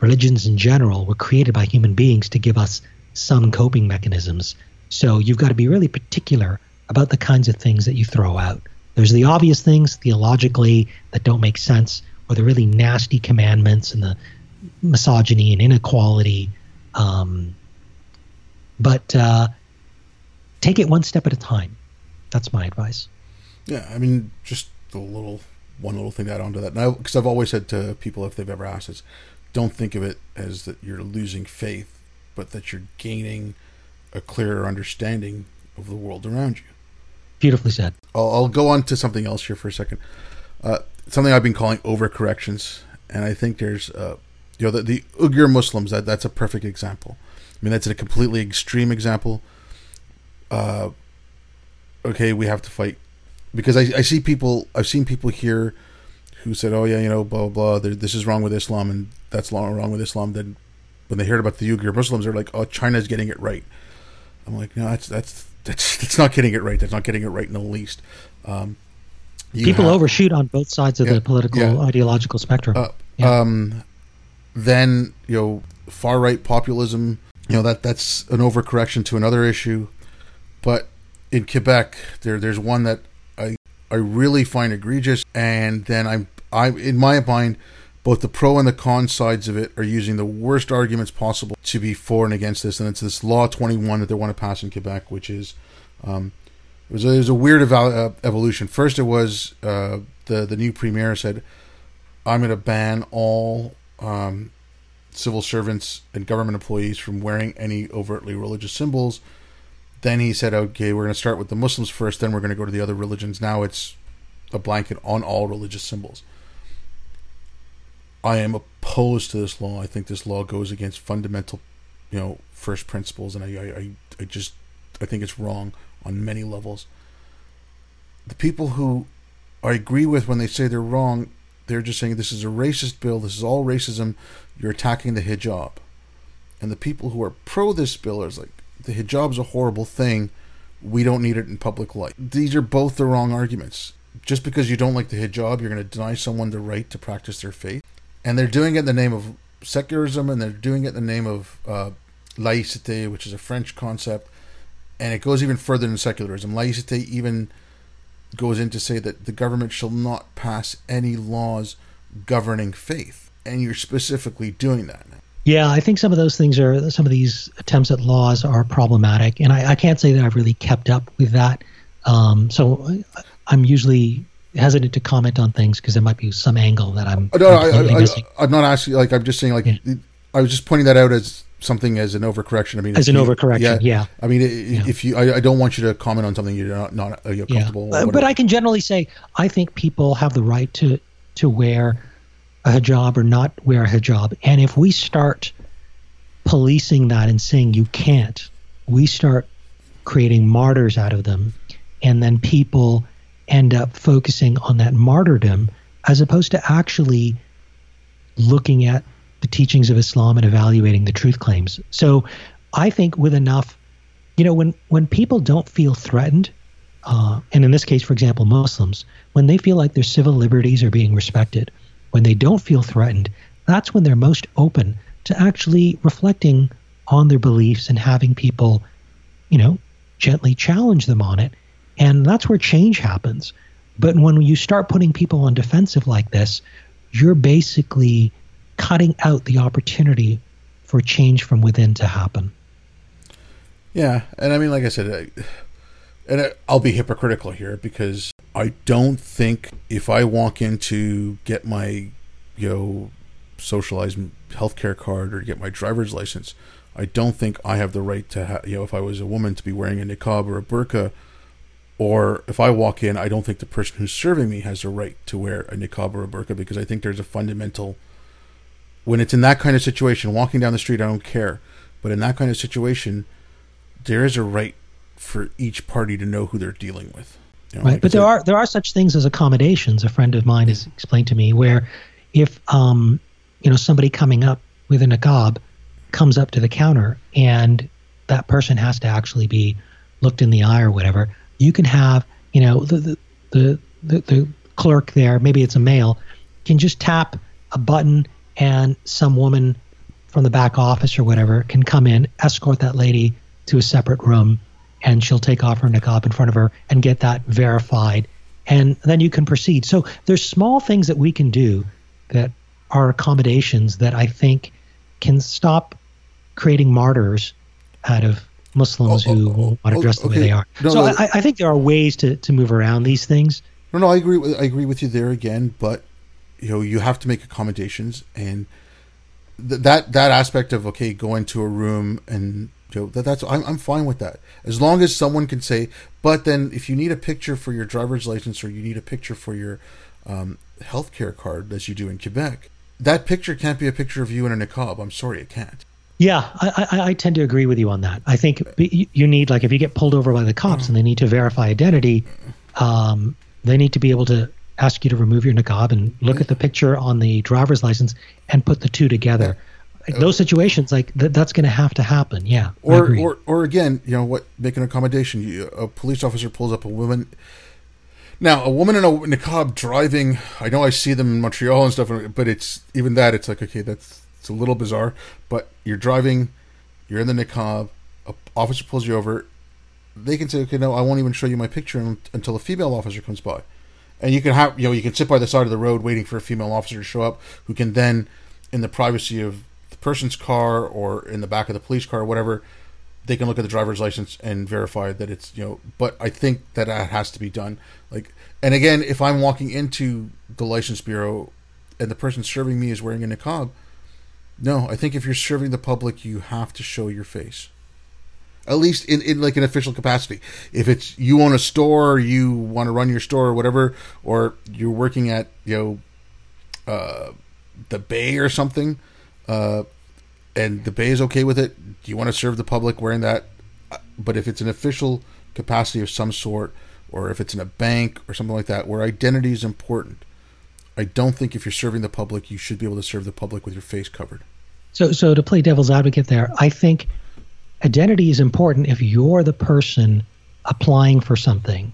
religions in general were created by human beings to give us some coping mechanisms. So you've got to be really particular about the kinds of things that you throw out. There's the obvious things theologically that don't make sense or the really nasty commandments and the misogyny and inequality. Um, but uh, take it one step at a time. That's my advice. Yeah, I mean, just the little one little thing to add on to that. Now, because I've always said to people if they've ever asked us, don't think of it as that you're losing faith, but that you're gaining a clearer understanding of the world around you. Beautifully said. I'll, I'll go on to something else here for a second. Uh, something I've been calling overcorrections, and I think there's, uh, you know, the, the Uyghur Muslims. That that's a perfect example. I mean, that's a completely extreme example. Uh, okay, we have to fight because I, I see people. I've seen people here who said, "Oh yeah, you know, blah blah blah. This is wrong with Islam, and that's wrong with Islam." Then when they heard about the Uyghur Muslims, they're like, "Oh, China's getting it right." I'm like, no, that's that's that's that's not getting it right. That's not getting it right in the least. Um, People have, overshoot on both sides of yeah, the political yeah. ideological spectrum. Uh, yeah. um, then you know, far right populism. You know that that's an overcorrection to another issue. But in Quebec, there there's one that I really find egregious, and then I'm I in my mind both the pro and the con sides of it are using the worst arguments possible to be for and against this. And it's this Law 21 that they want to pass in Quebec, which is um, it, was a, it was a weird uh, evolution. First, it was uh, the the new premier said, "I'm going to ban all um, civil servants and government employees from wearing any overtly religious symbols." Then he said, "Okay, we're going to start with the Muslims first. Then we're going to go to the other religions." Now it's a blanket on all religious symbols. I am opposed to this law. I think this law goes against fundamental, you know, first principles, and I, I, I just, I think it's wrong on many levels. The people who I agree with when they say they're wrong, they're just saying this is a racist bill. This is all racism. You're attacking the hijab, and the people who are pro this bill are like the hijab's a horrible thing. We don't need it in public life. These are both the wrong arguments. Just because you don't like the hijab, you're going to deny someone the right to practice their faith and they're doing it in the name of secularism, and they're doing it in the name of uh, laïcité, which is a French concept, and it goes even further than secularism. Laïcité even goes in to say that the government shall not pass any laws governing faith, and you're specifically doing that. Yeah, I think some of those things are some of these attempts at laws are problematic, and I, I can't say that I've really kept up with that. Um, so I'm usually hesitant to comment on things because there might be some angle that I'm. No, I, am not asking. Like I'm just saying. Like yeah. I was just pointing that out as something as an overcorrection. I mean, as an you, overcorrection. Yeah, yeah. I mean, yeah. if you, I, I, don't want you to comment on something you're not not uh, you're comfortable. Yeah. But I can generally say I think people have the right to to wear a hijab or not wear a hijab, and if we start policing that and saying you can't, we start creating martyrs out of them, and then people end up focusing on that martyrdom as opposed to actually looking at the teachings of Islam and evaluating the truth claims. So I think with enough, you know, when, when people don't feel threatened, uh, and in this case, for example, Muslims, when they feel like their civil liberties are being respected, when they don't feel threatened, that's when they're most open to actually reflecting on their beliefs and having people, you know, gently challenge them on it and that's where change happens. But when you start putting people on defensive like this, you're basically cutting out the opportunity for change from within to happen. Yeah, and I mean, like I said, I, and I'll be hypocritical here because I don't think if I walk in to get my, you know, socialized healthcare card or get my driver's license, I don't think I have the right to, have, you know, if I was a woman to be wearing a niqab or a burqa or if I walk in, I don't think the person who's serving me has the right to wear a niqab or a burqa because I think there's a fundamental. When it's in that kind of situation, walking down the street, I don't care. But in that kind of situation, there is a right for each party to know who they're dealing with. You know, right, like but there are there are such things as accommodations. A friend of mine has explained to me where, if um, you know somebody coming up with a niqab comes up to the counter and that person has to actually be looked in the eye or whatever, you can have, you know, the, the, the, the, the clerk there, maybe it's a male, can just tap a button and some woman from the back office or whatever can come in, escort that lady to a separate room, and she'll take off her niqab in front of her and get that verified. And then you can proceed. So there's small things that we can do that are accommodations that I think can stop creating martyrs out of Muslims oh, oh who oh, oh want to dress the way they are. No, so no. I, I, think there are ways to, to move around these things. No, no, I agree. With, I agree with you there again, but you know, you have to make accommodations, and th- that that aspect of okay, go into a room and know that that's I'm I'm fine with that as long as someone can say. But then, if you need a picture for your driver's license or you need a picture for your um, healthcare card, as you do in Quebec, that picture can't be a picture of you in a niqab. I'm sorry, it can't. Yeah, I, I, I, tend to agree with you on that. I think you need, like, if you get pulled over by the cops and they need to verify identity, um, they need to be able to ask you to remove your niqab and look at the picture on the driver's license and put the two together. Those situations, like th- that's going to have to happen. Yeah. Or, or, or again, you know what? Make an accommodation. You, a police officer pulls up a woman. Now, a woman in a niqab driving. I know I see them in Montreal and stuff, but it's even that. It's like okay, that's it's a little bizarre, but you're driving, you're in the niqab, a officer pulls you over, they can say, okay, no, I won't even show you my picture until a female officer comes by. And you can have, you know, you can sit by the side of the road waiting for a female officer to show up who can then, in the privacy of person's car or in the back of the police car or whatever, they can look at the driver's license and verify that it's, you know, but I think that that has to be done. Like, and again, if I'm walking into the license bureau and the person serving me is wearing a niqab, no, I think if you're serving the public, you have to show your face. At least in, in like an official capacity. If it's you own a store, you want to run your store or whatever, or you're working at you know uh, the Bay or something, uh, and the Bay is okay with it. Do you want to serve the public wearing that? Uh, but if it's an official capacity of some sort, or if it's in a bank or something like that, where identity is important, I don't think if you're serving the public, you should be able to serve the public with your face covered. So, so to play devil's advocate there, I think identity is important if you're the person applying for something.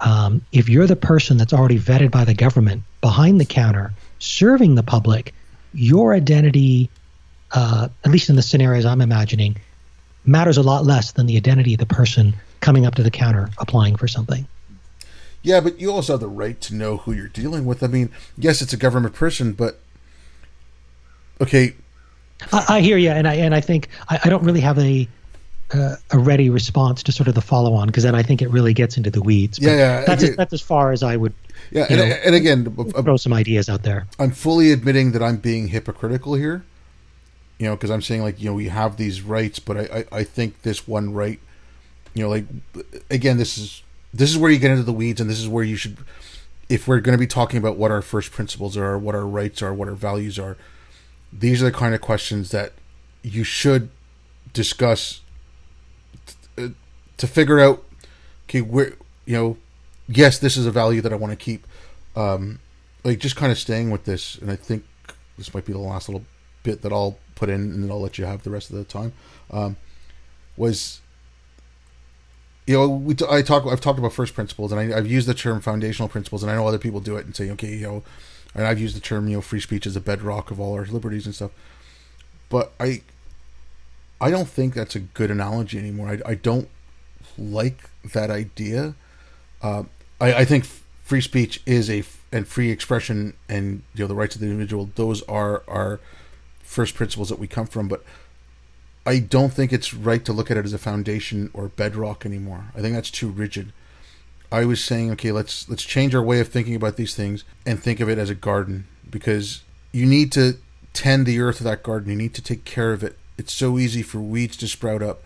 Um, if you're the person that's already vetted by the government behind the counter, serving the public, your identity, uh, at least in the scenarios I'm imagining, matters a lot less than the identity of the person coming up to the counter applying for something. Yeah, but you also have the right to know who you're dealing with. I mean, yes, it's a government person, but okay. I, I hear you, and I and I think I, I don't really have a uh, a ready response to sort of the follow on because then I think it really gets into the weeds. But yeah, yeah. That's as, that's as far as I would. Yeah, and, know, and, again, throw some ideas out there. I'm fully admitting that I'm being hypocritical here. You know, because I'm saying like you know we have these rights, but I, I I think this one right, you know, like again, this is this is where you get into the weeds, and this is where you should, if we're going to be talking about what our first principles are, what our rights are, what our values are, these are the kind of questions that you should discuss uh, to figure out, okay, where you know, yes, this is a value that I want to keep. Um, like just kind of staying with this, and I think this might be the last little bit that I'll put in, and then I'll let you have the rest of the time. Um, was you know, we t- I talk. I've talked about first principles, and I, have used the term foundational principles, and I know other people do it and say, okay, you know, and I've used the term, you know, free speech is a bedrock of all our liberties and stuff. But I, I don't think that's a good analogy anymore. I, I don't like that idea. Uh, I, I think free speech is a and free expression and you know the rights of the individual. Those are our first principles that we come from, but I don't think it's right to look at it as a foundation or bedrock anymore. I think that's too rigid. I was saying, okay, let's let's change our way of thinking about these things and think of it as a garden because you need to tend the earth of that garden. You need to take care of it. It's so easy for weeds to sprout up.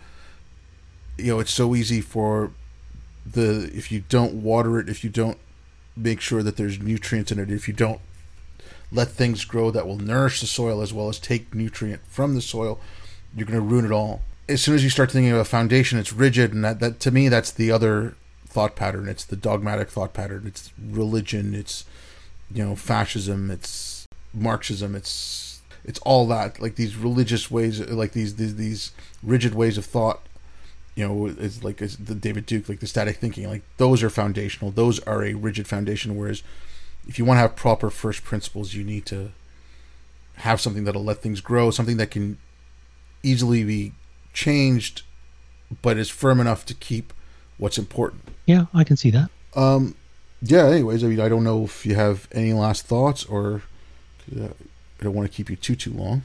You know, it's so easy for the if you don't water it, if you don't make sure that there's nutrients in it, if you don't let things grow that will nourish the soil as well as take nutrient from the soil, you're going to ruin it all. As soon as you start thinking of a foundation, it's rigid, and that, that to me, that's the other thought pattern. It's the dogmatic thought pattern. It's religion. It's you know fascism. It's Marxism. It's it's all that like these religious ways, like these these, these rigid ways of thought. You know, it's like it's the David Duke, like the static thinking. Like those are foundational. Those are a rigid foundation. Whereas, if you want to have proper first principles, you need to have something that'll let things grow, something that can easily be changed, but is firm enough to keep what's important. Yeah, I can see that. Um, yeah. Anyways, I mean, I don't know if you have any last thoughts, or uh, I don't want to keep you too too long.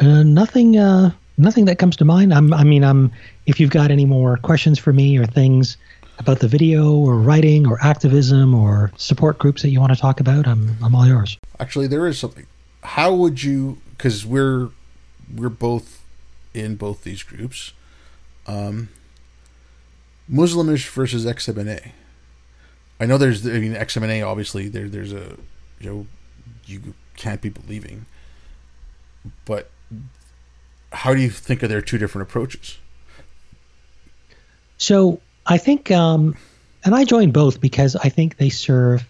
Uh, nothing. Uh, nothing that comes to mind. I'm. I mean, I'm. If you've got any more questions for me or things about the video or writing or activism or support groups that you want to talk about, I'm I'm all yours. Actually, there is something. How would you? Because we're we're both in both these groups. Um, Muslimish versus EXMNA. I know there's. I mean, EXMNA obviously there. There's a you know you can't be believing. But how do you think of their two different approaches? So I think, um, and I join both because I think they serve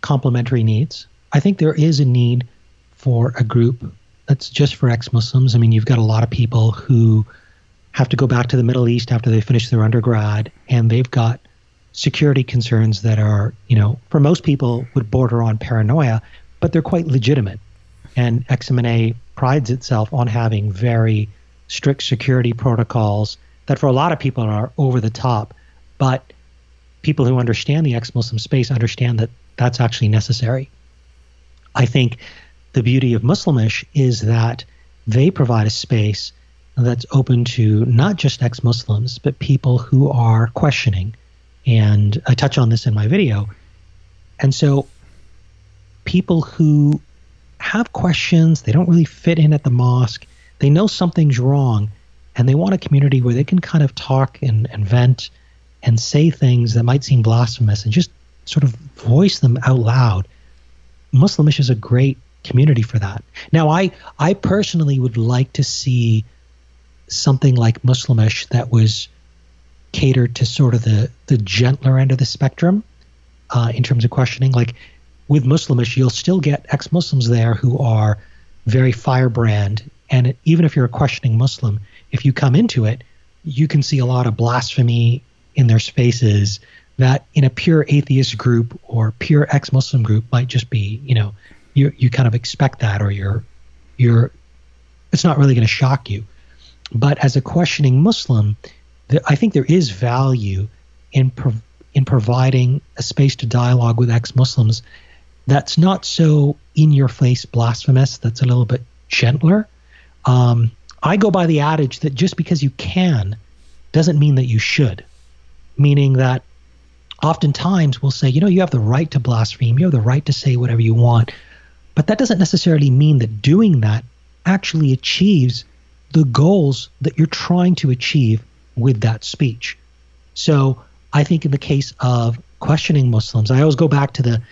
complementary needs. I think there is a need for a group that's just for ex-Muslims. I mean, you've got a lot of people who have to go back to the Middle East after they finish their undergrad, and they've got security concerns that are, you know, for most people would border on paranoia, but they're quite legitimate. And EXMNA prides itself on having very strict security protocols that for a lot of people are over the top, but people who understand the ex-Muslim space understand that that's actually necessary. I think the beauty of Muslimish is that they provide a space that's open to not just ex-Muslims, but people who are questioning. And I touch on this in my video. And so people who have questions, they don't really fit in at the mosque, they know something's wrong, and they want a community where they can kind of talk and, and vent and say things that might seem blasphemous and just sort of voice them out loud. Muslimish is a great community for that. Now, I I personally would like to see something like Muslimish that was catered to sort of the the gentler end of the spectrum uh, in terms of questioning. Like with Muslimish, you'll still get ex-Muslims there who are very firebrand, and even if you're a questioning Muslim, if you come into it, you can see a lot of blasphemy in their spaces that in a pure atheist group or pure ex-Muslim group might just be, you know, you you kind of expect that or you're you're it's not really going to shock you. But as a questioning Muslim, I think there is value in pro- in providing a space to dialogue with ex-Muslims that's not so in your face blasphemous, that's a little bit gentler. Um, I go by the adage that just because you can doesn't mean that you should, meaning that oftentimes we'll say, you know, you have the right to blaspheme, you have the right to say whatever you want, but that doesn't necessarily mean that doing that actually achieves the goals that you're trying to achieve with that speech. So I think in the case of questioning Muslims, I always go back to the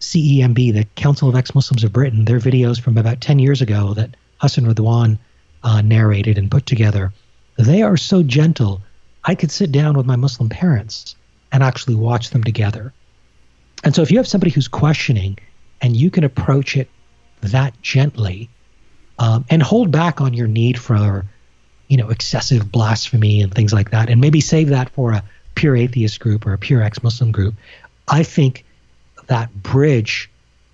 CEMB, the Council of Ex-Muslims of Britain, their videos from about 10 years ago that Hassan Ridwan uh, narrated and put together. They are so gentle. I could sit down with my Muslim parents and actually watch them together. And so if you have somebody who's questioning and you can approach it that gently um, and hold back on your need for, you know, excessive blasphemy and things like that, and maybe save that for a pure atheist group or a pure ex-Muslim group, I think that bridge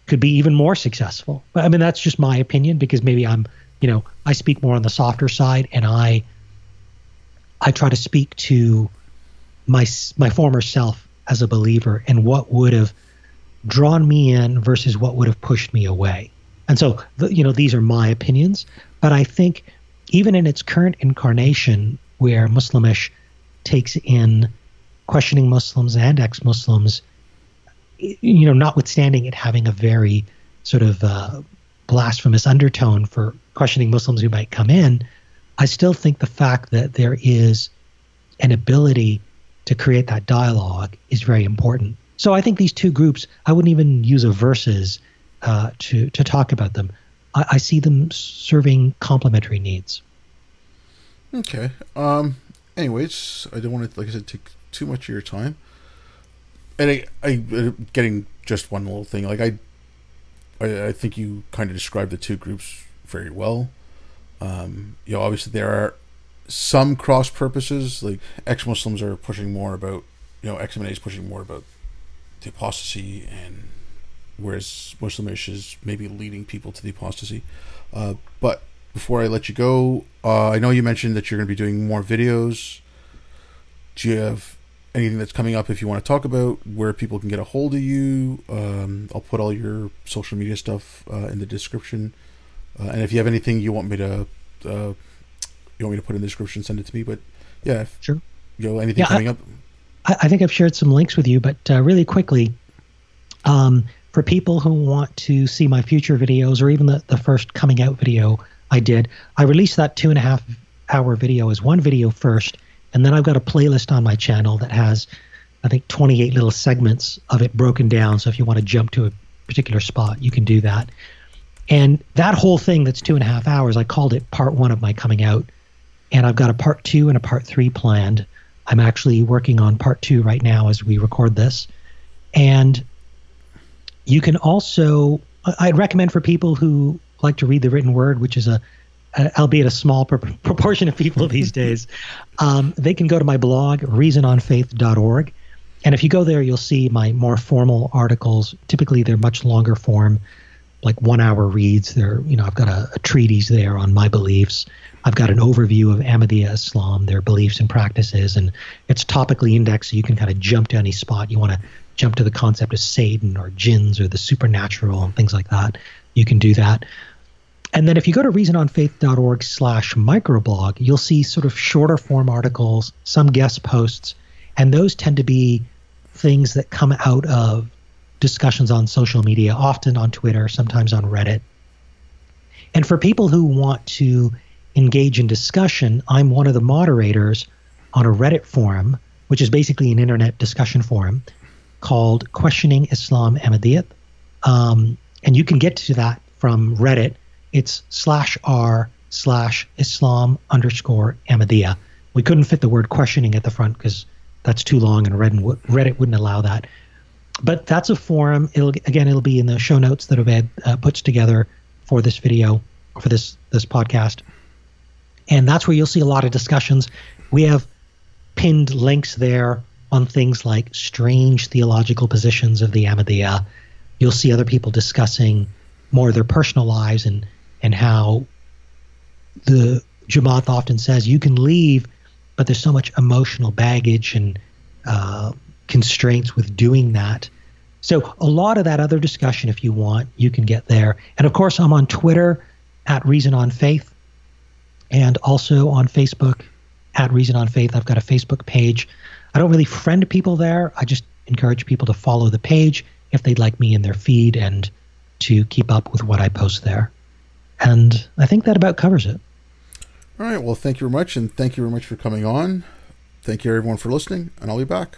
could be even more successful. I mean, that's just my opinion because maybe I'm, you know, I speak more on the softer side, and I, I try to speak to my my former self as a believer and what would have drawn me in versus what would have pushed me away. And so, the, you know, these are my opinions, but I think even in its current incarnation, where Muslimish takes in questioning Muslims and ex-Muslims you know, notwithstanding it having a very sort of uh, blasphemous undertone for questioning Muslims who might come in, I still think the fact that there is an ability to create that dialogue is very important. So I think these two groups, I wouldn't even use a versus uh, to to talk about them. I, I see them serving complementary needs. Okay. Um. Anyways, I don't want to, like I said, take too much of your time and I, I getting just one little thing. Like I, I, I think you kind of described the two groups very well. Um, you know, obviously there are some cross purposes. Like ex Muslims are pushing more about, you know, EXMNA is pushing more about the apostasy, and whereas Muslimish is maybe leading people to the apostasy. Uh, but before I let you go, uh, I know you mentioned that you're going to be doing more videos. Do you have anything that's coming up if you want to talk about where people can get a hold of you um, i'll put all your social media stuff uh, in the description uh, and if you have anything you want me to uh, you want me to put in the description send it to me but yeah if, sure you know anything yeah, coming I, up I, think I've shared some links with you, but uh, really quickly, um, for people who want to see my future videos or even the, the first coming out video I did, I released that two and a half hour video as one video first, and then I've got a playlist on my channel that has, I think, 28 little segments of it broken down. So if you want to jump to a particular spot, you can do that. And that whole thing that's two and a half hours, I called it part one of my coming out. And I've got a part two and a part three planned. I'm actually working on part two right now as we record this. And you can also, I'd recommend for people who like to read the written word, which is a, a albeit a small pr- proportion of people these days, um, they can go to my blog, reasononfaith.org. And if you go there, you'll see my more formal articles. Typically, they're much longer form like one hour reads. There, you know, I've got a, a, treatise there on my beliefs. I've got an overview of Ahmadiyya Islam, their beliefs and practices, and it's topically indexed so you can kind of jump to any spot you want to jump to the concept of Satan or jinns or the supernatural and things like that. You can do that. And then if you go to reasononfaith.org slash microblog, you'll see sort of shorter form articles, some guest posts, and those tend to be things that come out of discussions on social media, often on Twitter, sometimes on Reddit. And for people who want to engage in discussion, I'm one of the moderators on a Reddit forum, which is basically an internet discussion forum called Questioning Islam Ahmadiyyat. Um, and you can get to that from Reddit. It's slash r slash Islam underscore Ahmadiyya. We couldn't fit the word questioning at the front because that's too long and Reddit wouldn't allow that but that's a forum. It'll again, it'll be in the show notes that Obed uh, puts together for this video, for this this podcast, and that's where you'll see a lot of discussions. We have pinned links there on things like strange theological positions of the Ahmadiyya. You'll see other people discussing more of their personal lives and and how the Jamaat often says you can leave, but there's so much emotional baggage and uh, constraints with doing that. So a lot of that other discussion, if you want, you can get there. And of course, I'm on Twitter at Reason on Faith, and also on Facebook at Reason on Faith. I've got a Facebook page. I don't really friend people there. I just encourage people to follow the page if they'd like me in their feed and to keep up with what I post there. And I think that about covers it. All right. Well, thank you very much. And thank you very much for coming on. Thank you, everyone, for listening. And I'll be back.